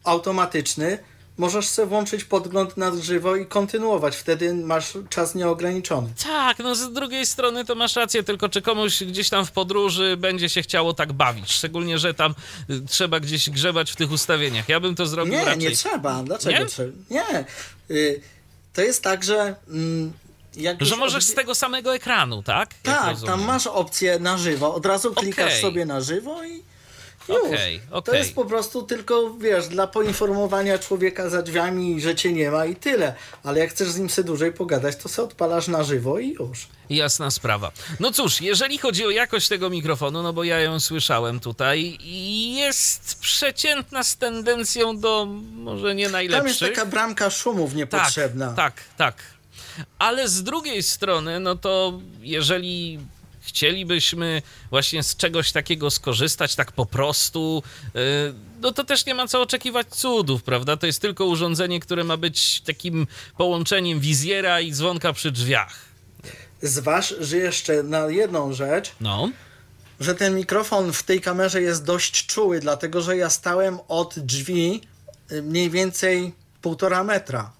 automatyczny, możesz sobie włączyć podgląd na żywo i kontynuować. Wtedy masz czas nieograniczony.
Tak, no z drugiej strony to masz rację, tylko czy komuś gdzieś tam w podróży będzie się chciało tak bawić, szczególnie, że tam y, trzeba gdzieś grzebać w tych ustawieniach. Ja bym to zrobił
Nie,
raczej.
nie trzeba. Dlaczego
Nie?
trzeba? Nie. Y, to jest tak, że mm,
Że możesz
odbi-
z tego samego ekranu, tak? Jak
Tak,
rozumiem.
tam masz opcję na żywo. Od razu klikasz
Okej.
sobie na żywo i już.
Okej,
To
okej.
jest po prostu tylko, wiesz, dla poinformowania człowieka za drzwiami, że cię nie ma i tyle. Ale jak chcesz z nim sobie dłużej pogadać, to sobie odpalasz na żywo i już.
Jasna sprawa. No cóż, jeżeli chodzi o jakość tego mikrofonu, no bo ja ją słyszałem tutaj jest przeciętna z tendencją do może nie
Tam jest
najlepszych.
taka bramka szumów niepotrzebna.
Tak, tak, tak. Ale z drugiej strony, no to jeżeli chcielibyśmy właśnie z czegoś takiego skorzystać tak po prostu, yy, no to też nie ma co oczekiwać cudów, prawda? To jest tylko urządzenie, które ma być takim połączeniem wizjera i dzwonka przy drzwiach.
Zważ, że jeszcze na jedną rzecz,
No.
że ten mikrofon w tej kamerze jest dość czuły, dlatego że ja stałem od drzwi y, mniej więcej półtora metra.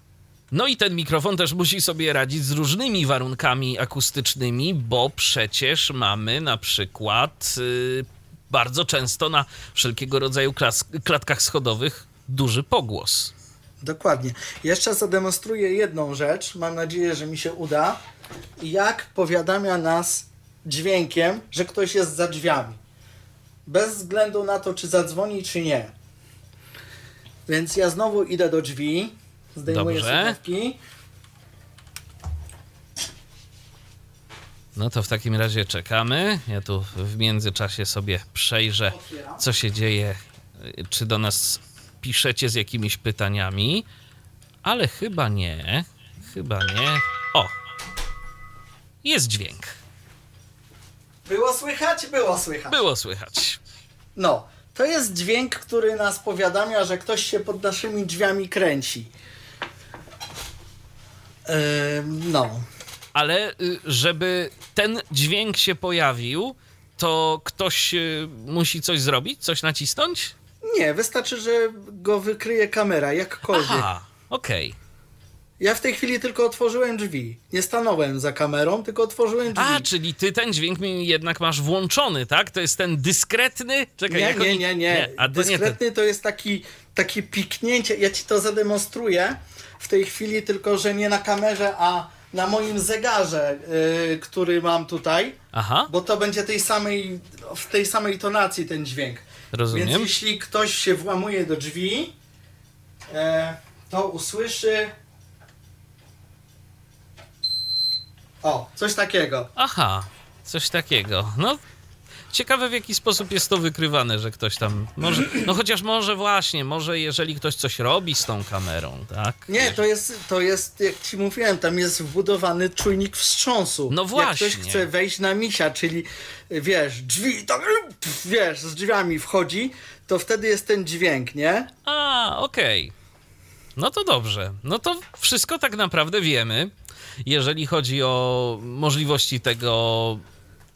No i ten mikrofon też musi sobie radzić z różnymi warunkami akustycznymi, bo przecież mamy na przykład yy, bardzo często na wszelkiego rodzaju klas- klatkach schodowych duży pogłos.
Dokładnie. Jeszcze zademonstruję jedną rzecz. Mam nadzieję, że mi się uda. Jak powiadamia nas dźwiękiem, że ktoś jest za drzwiami. bez względu na to, czy zadzwoni, czy nie. Więc ja znowu idę do drzwi, zdejmuję
Dobrze.
słuchawki.
No to w takim razie czekamy. Ja tu w międzyczasie sobie przejrzę, co się dzieje, y, czy do nas piszecie z jakimiś pytaniami, ale chyba nie. Chyba nie. O! Jest dźwięk.
Było słychać? Było słychać.
Było słychać.
No, to jest dźwięk, który nas powiadamia, że ktoś się pod naszymi drzwiami kręci. No.
Ale y, żeby ten dźwięk się pojawił, to ktoś y, musi coś zrobić? Coś nacisnąć?
Nie, wystarczy, że go wykryje kamera, jakkolwiek.
Aha, okej.
Ja w tej chwili tylko otworzyłem drzwi. Nie stanąłem za kamerą, tylko otworzyłem drzwi.
A, czyli ty ten dźwięk mi jednak masz włączony, tak? To jest ten dyskretny? Czekaj,
nie, nie,
oni-
nie, nie.
A to nie.
Dyskretny to jest taki, takie piknięcie. Ja ci to zademonstruję w tej chwili, tylko że nie na kamerze, a na moim zegarze, yy, który mam tutaj.
Aha,
Bo to będzie tej samej, w tej samej tonacji ten dźwięk.
rozumiem.
Więc jeśli ktoś się włamuje do drzwi, e, to usłyszy. O, coś takiego.
Aha, coś takiego. No, ciekawe w jaki sposób jest to wykrywane, że ktoś tam może, no chociaż może właśnie, może jeżeli ktoś coś robi z tą kamerą, tak?
Nie, to jest, to jest, jak ci mówiłem, tam jest wbudowany czujnik wstrząsu.
No
Jak
właśnie.
ktoś chce wejść na misia, czyli wiesz, drzwi, tak, wiesz, z drzwiami wchodzi, to wtedy jest ten dźwięk, nie?
A, okej. No to dobrze. No to wszystko tak naprawdę wiemy, jeżeli chodzi o możliwości tego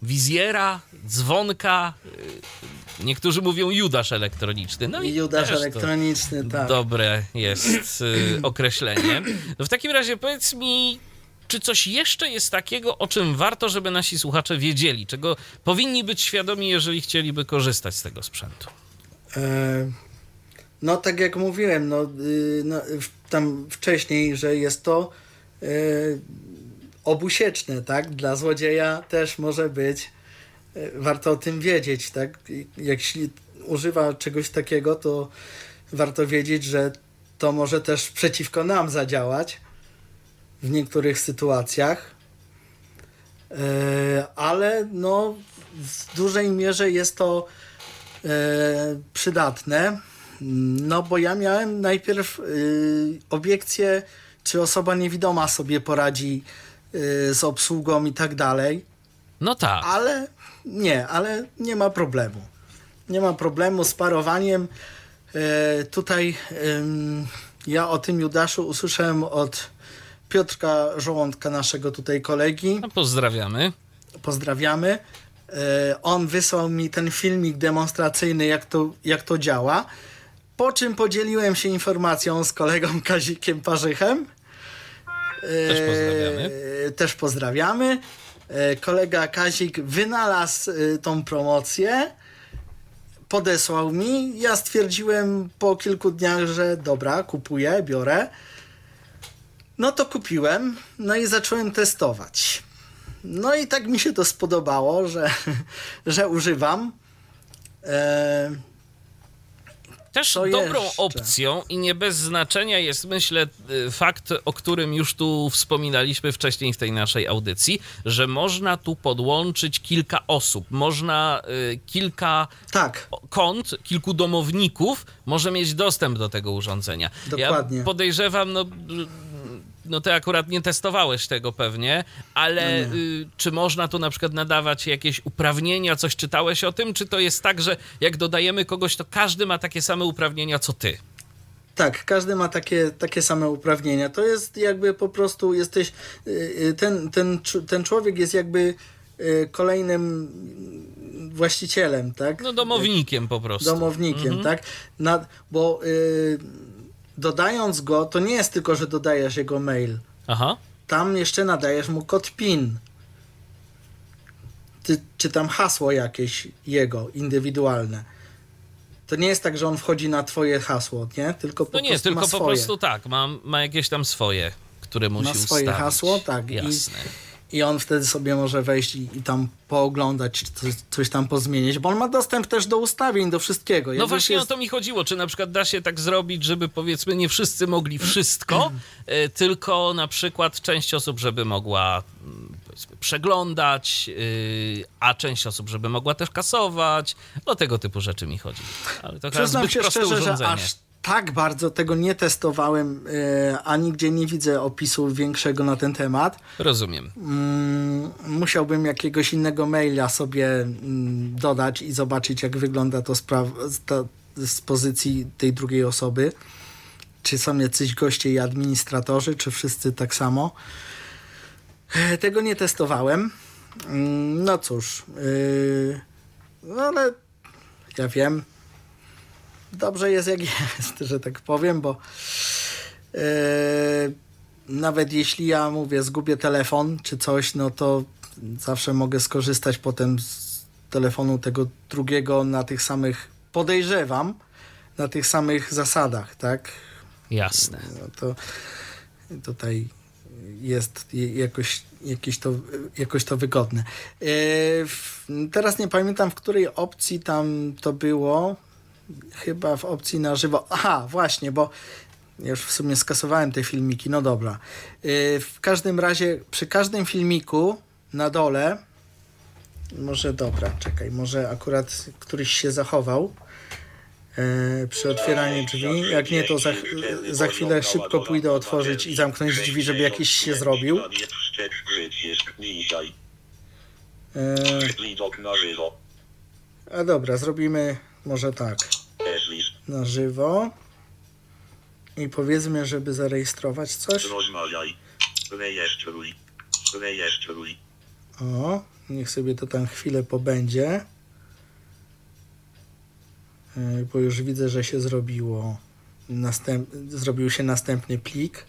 wizjera, dzwonka. y, Niektórzy mówią Judasz elektroniczny. No i
Judasz elektroniczny, tak.
Dobre jest y, określenie. No w takim razie powiedz mi, czy coś jeszcze jest takiego, o czym warto, żeby nasi słuchacze wiedzieli, czego powinni być świadomi, jeżeli chcieliby korzystać z tego sprzętu?
E, No, tak jak mówiłem, no, y, no, tam wcześniej, że jest to obusieczne, tak? Dla złodzieja też może być. e, Warto o tym wiedzieć, tak? Jeśli używa czegoś takiego, to warto wiedzieć, że to może też przeciwko nam zadziałać w niektórych sytuacjach. E, Ale no, w dużej mierze jest to e, przydatne. No bo ja miałem najpierw y, obiekcję, czy osoba niewidoma sobie poradzi z obsługą i tak dalej,
No tak.
ale nie, ale nie ma problemu. Nie ma problemu z parowaniem. E, tutaj ja o tym Judaszu usłyszałem od Piotrka Żołądka, naszego tutaj kolegi
No, pozdrawiamy.
pozdrawiamy. E, On wysłał mi ten filmik demonstracyjny, jak to, jak to działa. Po czym podzieliłem się informacją z kolegą Kazikiem Parzychem.
Też pozdrawiamy.
E, Też pozdrawiamy. E, Kolega Kazik wynalazł e, tą promocję. Podesłał mi. Ja stwierdziłem po kilku dniach, że dobra, kupuję, biorę. No to kupiłem, no i zacząłem testować. No i tak mi się to spodobało, że, że używam. E,
Też
Co
dobrą
jeszcze?
opcją i nie bez znaczenia jest, myślę, y, fakt, o którym już tu wspominaliśmy wcześniej w tej naszej audycji, że można tu podłączyć kilka osób, można y, kilka
tak,
kont, kilku domowników może mieć dostęp do tego urządzenia.
Dokładnie.
Ja podejrzewam, no, no ty akurat nie testowałeś tego pewnie, ale
No
y, czy można tu na przykład nadawać jakieś uprawnienia, coś czytałeś o tym, czy to jest tak, że jak dodajemy kogoś, to każdy ma takie same uprawnienia co ty?
tak, każdy ma takie, takie same uprawnienia. To jest jakby po prostu jesteś, y, y, ten, ten, ten człowiek jest jakby y, kolejnym właścicielem, tak?
No domownikiem po prostu.
domownikiem, tak? Na, bo y, dodając go, to nie jest tylko, że dodajesz jego mail.
Aha.
Tam jeszcze nadajesz mu kod PIN. Ty, czy tam hasło jakieś jego, indywidualne. To nie jest tak, że on wchodzi na twoje hasło, nie? Tylko po
No nie,
prostu
tylko
ma
po prostu tak, ma, ma jakieś tam swoje, które musi
Ma swoje
ustawić.
hasło, tak,
Jasne.
i on wtedy sobie może wejść i, i tam pooglądać, czy coś, coś, tam pozmienić, bo on ma dostęp też do ustawień, do wszystkiego.
no właśnie jest... o to mi chodziło, czy na przykład da się tak zrobić, żeby powiedzmy nie wszyscy mogli wszystko, e, tylko na przykład część osób, żeby mogła mm, przeglądać, e, a część osób, żeby mogła też kasować. O tego typu rzeczy mi chodzi.
Ale to Przyznam się szczerze, urządzenie. że aż tak bardzo tego nie testowałem, yy, a nigdzie nie widzę opisu większego na ten temat.
Rozumiem.
Yy, musiałbym jakiegoś innego maila sobie yy, dodać i zobaczyć, jak wygląda to to z pozycji tej drugiej osoby. Czy są jacyś goście i administratorzy, czy wszyscy tak samo. E, tego nie testowałem. Mm, no cóż, yy, no ale ja wiem, dobrze jest jak jest, że tak powiem, bo yy, nawet jeśli ja mówię, zgubię telefon czy coś, no to zawsze mogę skorzystać potem z telefonu tego drugiego na tych samych, podejrzewam, na tych samych zasadach, tak?
Jasne.
No to tutaj jest jakoś, jakieś to, jakoś to wygodne. Yy, teraz nie pamiętam, w której opcji tam to było chyba w opcji na żywo. Aha, właśnie, bo już w sumie skasowałem te filmiki, no dobra. Yy, w każdym razie, przy każdym filmiku na dole, może dobra, czekaj, może akurat któryś się zachował yy, przy otwieraniu drzwi. Jak nie, to za, za chwilę szybko pójdę otworzyć i zamknąć drzwi, żeby jakiś się zrobił. Yy, a dobra, zrobimy może tak. Na żywo. I powiedzmy, żeby zarejestrować coś. O, niech sobie to tam chwilę pobędzie. E, bo już widzę, że się zrobiło. Następ... Zrobił się następny plik.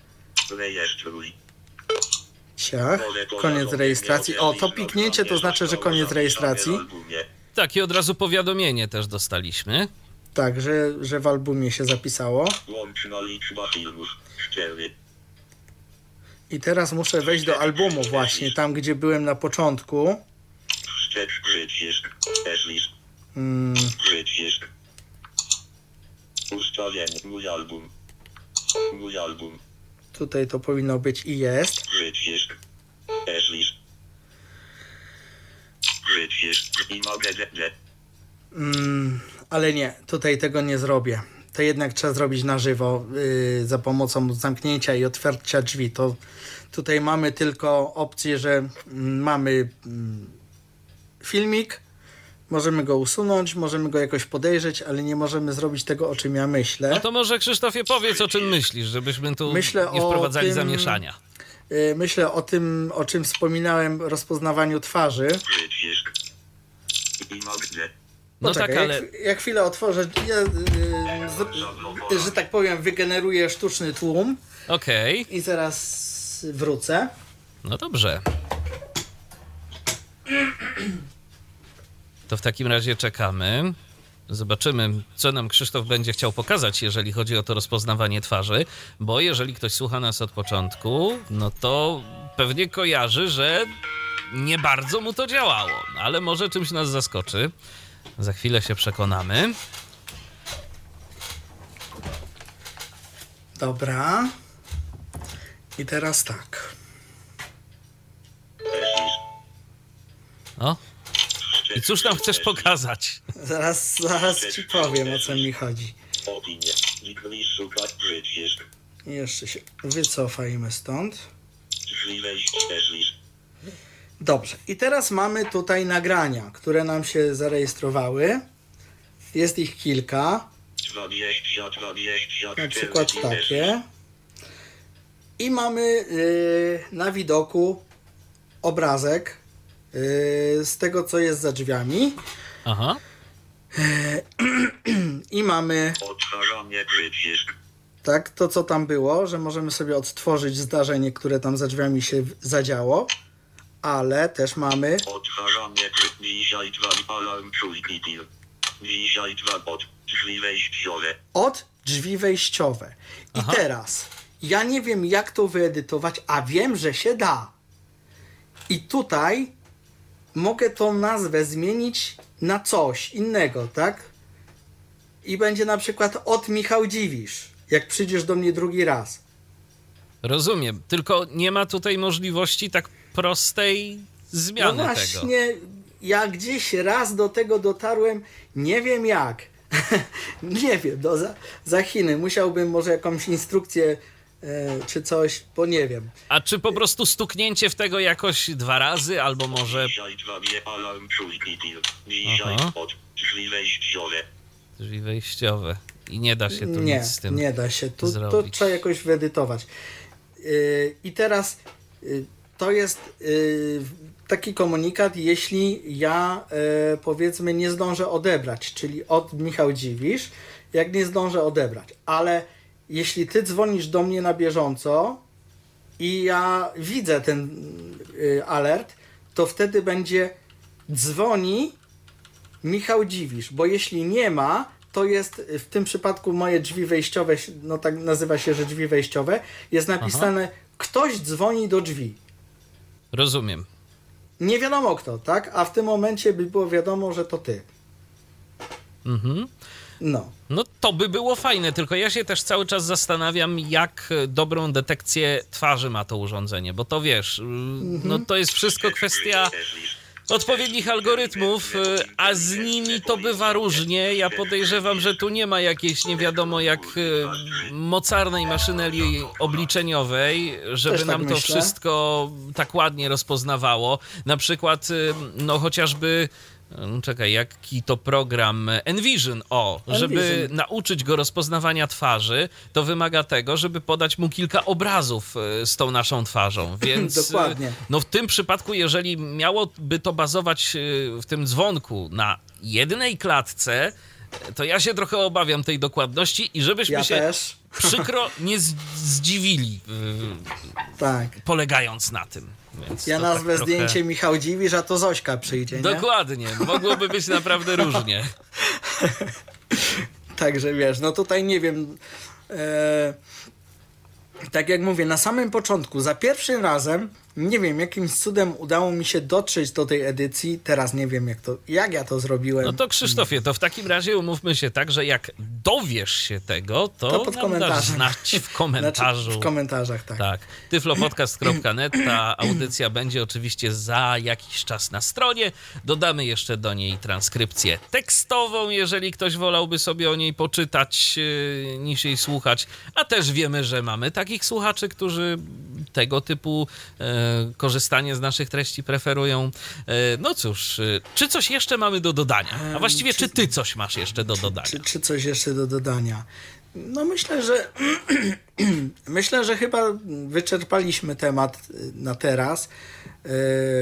Ciach. Koniec rejestracji. O, to piknięcie to znaczy, że koniec rejestracji.
Tak, i od razu powiadomienie też dostaliśmy.
Tak, że, że w albumie się zapisało. I teraz muszę wejść do albumu właśnie, tam gdzie byłem na początku. Hmm. Ustawienie, mój album. Mój album. Tutaj to powinno być i jest. Mm, ale nie, tutaj tego nie zrobię. To jednak trzeba zrobić na żywo yy, za pomocą zamknięcia i otwarcia drzwi. To tutaj mamy tylko opcję, że yy, mamy yy, filmik, możemy go usunąć, możemy go jakoś podejrzeć, ale nie możemy zrobić tego, o czym ja myślę.
No to może Krzysztofie powiedz, o czym myślisz, żebyśmy tu myślę nie wprowadzali tym, zamieszania.
Y, myślę o tym, o czym wspominałem, rozpoznawaniu twarzy. No Poczekaj, tak, ale... Jak, jak chwilę otworzę, ja, yy, że tak powiem, wygeneruję sztuczny tłum.
Okej. Okay.
I zaraz wrócę.
No dobrze. To w takim razie czekamy. Zobaczymy, co nam Krzysztof będzie chciał pokazać, jeżeli chodzi o to rozpoznawanie twarzy, bo jeżeli ktoś słucha nas od początku, no to pewnie kojarzy, że nie bardzo mu to działało, ale może czymś nas zaskoczy. Za chwilę się przekonamy.
Dobra. I teraz tak.
O. I cóż nam chcesz pokazać?
Zaraz, zaraz ci powiem, o co mi chodzi. Jeszcze się wycofajmy stąd. Dobrze. I teraz mamy tutaj nagrania, które nam się zarejestrowały. Jest ich kilka. Na przykład takie. I mamy yy, na widoku obrazek yy, z tego, co jest za drzwiami.
Aha.
I mamy. Tak, to co tam było, że możemy sobie odtworzyć zdarzenie, które tam za drzwiami się zadziało ale też mamy... Odharzanie dzisiaj dwa alarm Dzisiaj dwa od drzwi wejściowe. Od drzwi wejściowe. I Aha. teraz, ja nie wiem jak to wyedytować, a wiem, że się da. I tutaj mogę tą nazwę zmienić na coś innego, tak? I będzie na przykład od Michał Dziwisz, jak przyjdziesz do mnie drugi raz.
Rozumiem, tylko nie ma tutaj możliwości tak prostej zmiany
no właśnie, tego. ja gdzieś raz do tego dotarłem, nie wiem jak. nie wiem, do, za, za Chiny. Musiałbym może jakąś instrukcję e, czy coś, bo nie wiem.
A czy po prostu stuknięcie w tego jakoś dwa razy, albo może... Aha. Drzwi wejściowe. Drzwi wejściowe. I nie da się tu
nie,
nic z tym
Nie da się. Tu, to trzeba jakoś wyedytować. Yy, I teraz yy, to jest yy, taki komunikat, jeśli ja powiedzmy nie zdążę odebrać, czyli od Michał Dziwisz, jak nie zdążę odebrać, ale jeśli ty dzwonisz do mnie na bieżąco i ja widzę ten alert, to wtedy będzie dzwoni Michał Dziwisz, bo jeśli nie ma, to jest w tym przypadku moje drzwi wejściowe, no tak nazywa się, że drzwi wejściowe, jest napisane Aha. ktoś dzwoni do drzwi.
Rozumiem.
Nie wiadomo kto, tak? A w tym momencie by było wiadomo, że to ty.
Mhm. No. No to by było fajne, tylko ja się też cały czas zastanawiam, jak dobrą detekcję twarzy ma to urządzenie, bo to wiesz, mhm. no to jest wszystko kwestia odpowiednich algorytmów, e, a z nimi to bywa różnie. Ja podejrzewam, że tu nie ma jakiejś nie wiadomo jak e, mocarnej maszynerii obliczeniowej, żeby tak nam to myślę. wszystko tak ładnie rozpoznawało. Na przykład, e, no chociażby czekaj, jaki to program? Envision. O, Envision. żeby nauczyć go rozpoznawania twarzy, to wymaga tego, żeby podać mu kilka obrazów e, z tą naszą twarzą. Więc
e, Dokładnie.
no w tym przypadku, jeżeli miałoby to bazować e, w tym dzwonku na jednej klatce, to ja się trochę obawiam tej dokładności i żebyśmy
ja
się
też.
przykro nie zdziwili, tak. polegając na tym.
Więc ja nazwę tak zdjęcie trochę... Michał Dziwisz, a to Zośka przyjdzie, nie?
Dokładnie, mogłoby być naprawdę różnie.
Także wiesz, no tutaj nie wiem... E tak jak mówię, na samym początku, za pierwszym razem, nie wiem, jakimś cudem udało mi się dotrzeć do tej edycji. Teraz nie wiem, jak, to, jak ja to zrobiłem.
No to Krzysztofie, to w takim razie umówmy się tak, że jak dowiesz się tego, to, to pod komentarzem. znać w komentarzu. Znaczy
w komentarzach, tak.
Tak. tyflopodcast.net, ta audycja będzie oczywiście za jakiś czas na stronie. Dodamy jeszcze do niej transkrypcję tekstową, jeżeli ktoś wolałby sobie o niej poczytać yy, niż jej słuchać. A też wiemy, że mamy takich słuchaczy, którzy tego typu e, korzystanie z naszych treści preferują. E, no cóż, e, czy coś jeszcze mamy do dodania? A właściwie, czy, czy ty coś masz jeszcze do dodania?
Czy, czy coś jeszcze do dodania? No myślę, że myślę, że chyba wyczerpaliśmy temat na teraz.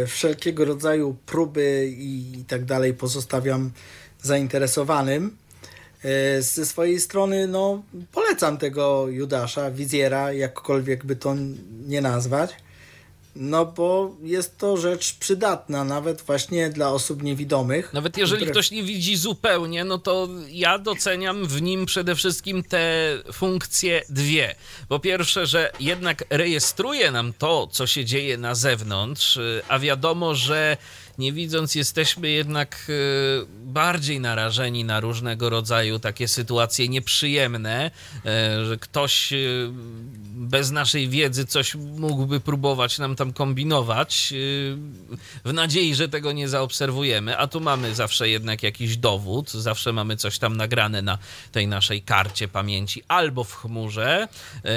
Wszelkiego rodzaju próby i tak dalej pozostawiam zainteresowanym. E, ze swojej strony no, polecam tego Judasza, Wizjera, jakkolwiek by to nie nazwać. No bo jest to rzecz przydatna, nawet właśnie dla osób niewidomych.
Nawet jeżeli które... ktoś nie widzi zupełnie, no to ja doceniam w nim przede wszystkim te funkcje dwie. Po pierwsze, że jednak rejestruje nam to, co się dzieje na zewnątrz, a wiadomo, że nie widząc, jesteśmy jednak e, bardziej narażeni na różnego rodzaju takie sytuacje nieprzyjemne, e, że ktoś e, bez naszej wiedzy coś mógłby próbować nam tam kombinować, w nadziei, że tego nie zaobserwujemy, a tu mamy zawsze jednak jakiś dowód, zawsze mamy coś tam nagrane na tej naszej karcie pamięci albo w chmurze,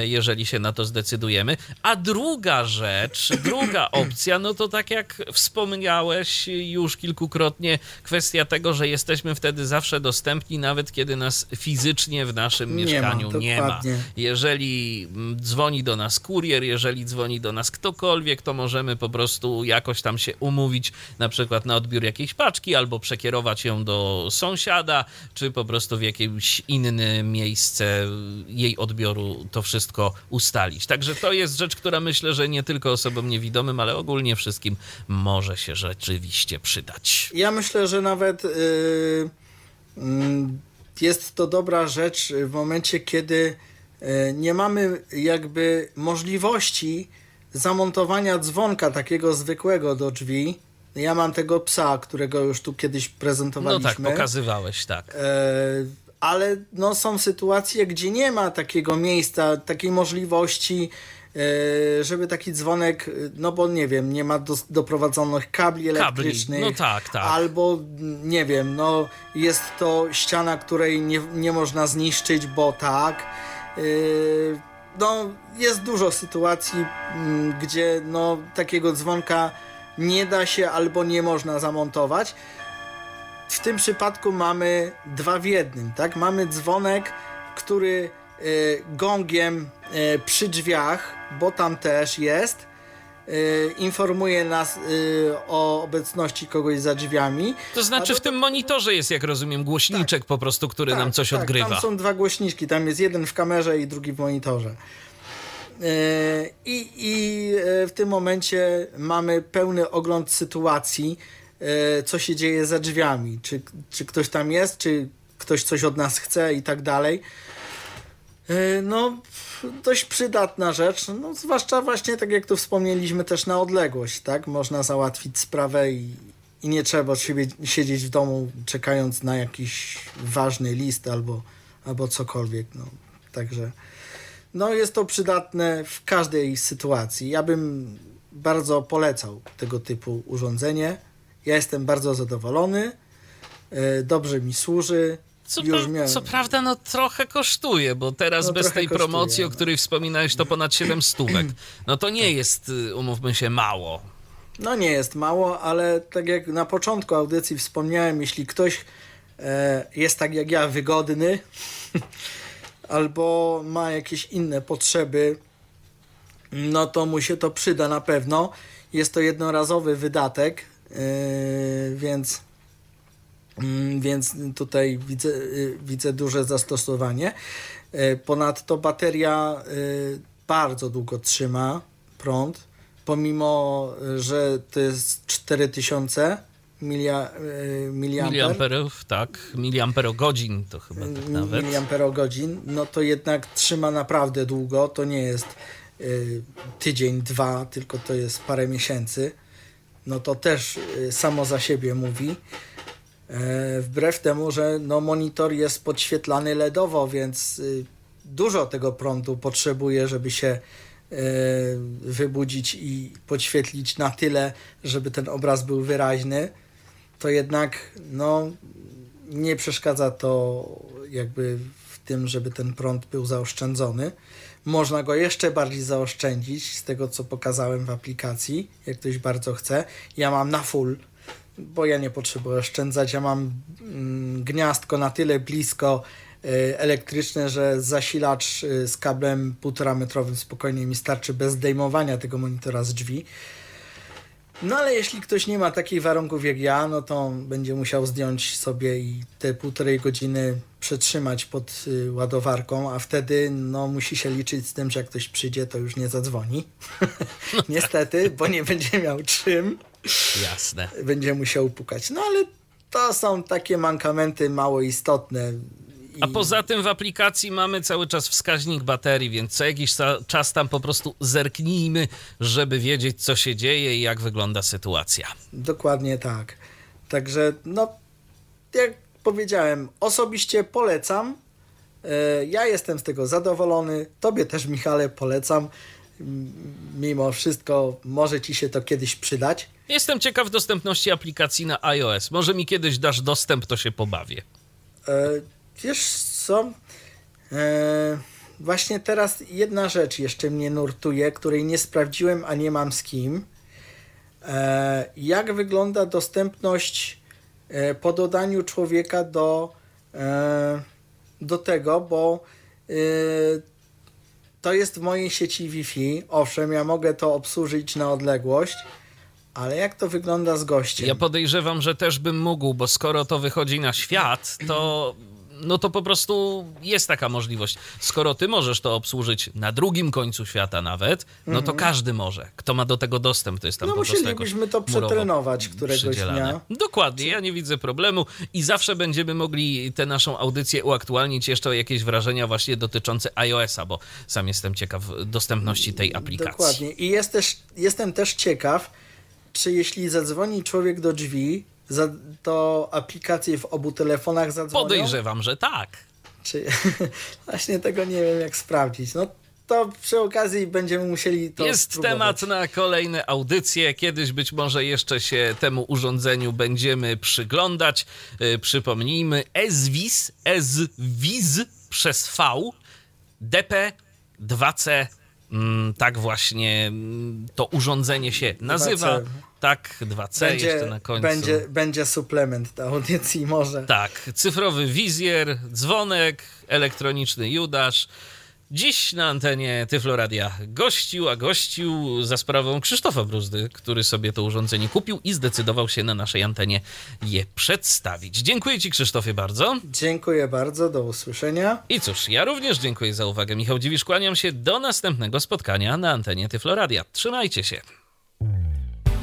jeżeli się na to zdecydujemy. A druga rzecz, druga opcja, no to tak jak wspomniałeś, już kilkukrotnie kwestia tego, że jesteśmy wtedy zawsze dostępni, nawet kiedy nas fizycznie w naszym nie mieszkaniu ma, nie ma. Jeżeli dzwoni do nas kurier, jeżeli dzwoni do nas ktokolwiek, to możemy po prostu jakoś tam się umówić, na przykład na odbiór jakiejś paczki, albo przekierować ją do sąsiada, czy po prostu w jakieś inne miejsce jej odbioru to wszystko ustalić. Także to jest rzecz, która myślę, że nie tylko osobom niewidomym, ale ogólnie wszystkim może się rzeczywiście rzeczywiście przydać.
Ja myślę, że nawet yy, jest to dobra rzecz w momencie, kiedy yy, nie mamy jakby możliwości zamontowania dzwonka takiego zwykłego do drzwi. Ja mam tego psa, którego już tu kiedyś prezentowaliśmy.
No tak, pokazywałeś, tak. E,
ale no, są sytuacje, gdzie nie ma takiego miejsca, takiej możliwości, żeby taki dzwonek, no bo nie wiem, nie ma do, doprowadzonych kabli elektrycznych.
Kabli. No tak, tak.
Albo nie wiem, no jest to ściana, której nie, nie można zniszczyć, bo tak. E, no, jest dużo sytuacji, gdzie no, takiego dzwonka nie da się albo nie można zamontować. W tym przypadku mamy dwa w jednym, tak? Mamy dzwonek, który gongiem y, przy drzwiach, bo tam też jest, y, informuje nas o obecności kogoś za drzwiami.
To znaczy w tym monitorze jest, jak rozumiem, głośniczek tak, po prostu, który tak, nam coś
tak,
odgrywa.
Tam są dwa głośniczki, tam jest jeden w kamerze i drugi w monitorze. I, I w tym momencie mamy pełny ogląd sytuacji, co się dzieje za drzwiami, czy, czy ktoś tam jest, czy ktoś coś od nas chce i tak dalej. E, no, dość przydatna rzecz, no, zwłaszcza właśnie tak jak tu wspomnieliśmy też na odległość, tak? Można załatwić sprawę i, i nie trzeba siebie, siedzieć w domu czekając na jakiś ważny list albo, albo cokolwiek, no. Także no jest to przydatne w każdej sytuacji. Ja bym bardzo polecał tego typu urządzenie. Ja jestem bardzo zadowolony, e, dobrze mi służy.
Co, miałem... co prawda, no trochę kosztuje, bo teraz no, bez tej kosztuje, promocji, no. o której wspominałeś, to ponad 7 stówek. No to nie tak. jest, y, umówmy się, mało.
No nie jest mało, ale tak jak na początku audycji wspomniałem, jeśli ktoś e, jest tak jak ja wygodny, albo ma jakieś inne potrzeby, no to mu się to przyda na pewno. Jest to jednorazowy wydatek, Yy, więc, więc tutaj widzę, yy, widzę duże zastosowanie. Yy, ponadto bateria bardzo długo trzyma prąd, pomimo, że to jest 4000 milia, miliamper.
Miliamperów, tak, miliamperogodzin to chyba tak nawet.
Miliamperogodzin, no to jednak trzyma naprawdę długo, to nie jest tydzień, dwa, tylko to jest parę miesięcy no to też y, samo za siebie mówi. E, wbrew temu, że no monitor jest podświetlany LEDowo, więc y, dużo tego prądu potrzebuje, żeby się e, wybudzić i podświetlić na tyle, żeby ten obraz był wyraźny, to jednak no, nie przeszkadza to jakby w tym, żeby ten prąd był zaoszczędzony. Można go jeszcze bardziej zaoszczędzić z tego, co pokazałem w aplikacji, jak ktoś bardzo chce. Ja mam na full, bo ja nie potrzebuję oszczędzać. Ja mam mm, gniazdko na tyle blisko y, elektryczne, że zasilacz y, z kablem 1,5 metrowym spokojnie mi starczy bez zdejmowania tego monitora z drzwi. No ale jeśli ktoś nie ma takich warunków jak ja, no to będzie musiał zdjąć sobie i te półtorej godziny przetrzymać pod y, ładowarką, a wtedy no, musi się liczyć z tym, że jak ktoś przyjdzie, to już nie zadzwoni. Niestety, bo nie będzie miał czym.
Jasne.
Będzie musiał pukać. No ale to są takie mankamenty mało istotne.
A poza tym w aplikacji mamy cały czas wskaźnik baterii, więc co jakiś czas tam po prostu zerknijmy, żeby wiedzieć, co się dzieje i jak wygląda sytuacja.
Dokładnie tak. Także, no, jak powiedziałem, osobiście polecam. E, ja jestem z tego zadowolony. Tobie też, Michale, polecam. Mimo wszystko, może ci się to kiedyś przydać.
Jestem ciekaw dostępności aplikacji na iOS. Może mi kiedyś dasz dostęp, to się pobawię.
E, wiesz co? E, właśnie teraz jedna rzecz jeszcze mnie nurtuje, której nie sprawdziłem, a nie mam z kim. E, jak wygląda dostępność e, po dodaniu człowieka do, e, do tego, bo e, to jest w mojej sieci Wi-Fi. Owszem, ja mogę to obsłużyć na odległość, ale jak to wygląda z gościem?
Ja podejrzewam, że też bym mógł, bo skoro to wychodzi na świat, to no to po prostu jest taka możliwość. Skoro ty możesz to obsłużyć na drugim końcu świata nawet, no to mhm. każdy może. Kto ma do tego dostęp, to jest tam
no,
po
prostu musielibyśmy to przetrenować któregoś dnia.
Dokładnie, ja nie widzę problemu i zawsze będziemy mogli tę naszą audycję uaktualnić jeszcze o jakieś wrażenia właśnie dotyczące iOS-a, bo sam jestem ciekaw dostępności tej aplikacji.
Dokładnie i jest też, jestem też ciekaw, czy jeśli zadzwoni człowiek do drzwi, to aplikacje w obu telefonach zadzwonią?
Podejrzewam, że tak.
Czy... Właśnie tego nie wiem, jak sprawdzić. No to przy okazji będziemy musieli to
Jest spróbować. temat na kolejne audycje. Kiedyś być może jeszcze się temu urządzeniu będziemy przyglądać. Yy, przypomnijmy, SWIS, SWIS przez V, DP 2C Mm, tak właśnie mm, to urządzenie się nazywa. 2C. Tak, 2C będzie, jeszcze na końcu.
Będzie, będzie suplement do audycji może.
Tak, cyfrowy wizjer, dzwonek, elektroniczny Judasz. Dziś na antenie Tyfloradia gościł, a gościł za sprawą Krzysztofa Bruzdy, który sobie to urządzenie kupił i zdecydował się na naszej antenie je przedstawić. Dziękuję Ci Krzysztofie bardzo.
Dziękuję bardzo, do usłyszenia.
I cóż, ja również dziękuję za uwagę. Michał Dziwisz, kłaniam się do następnego spotkania na antenie Tyfloradia. Trzymajcie się.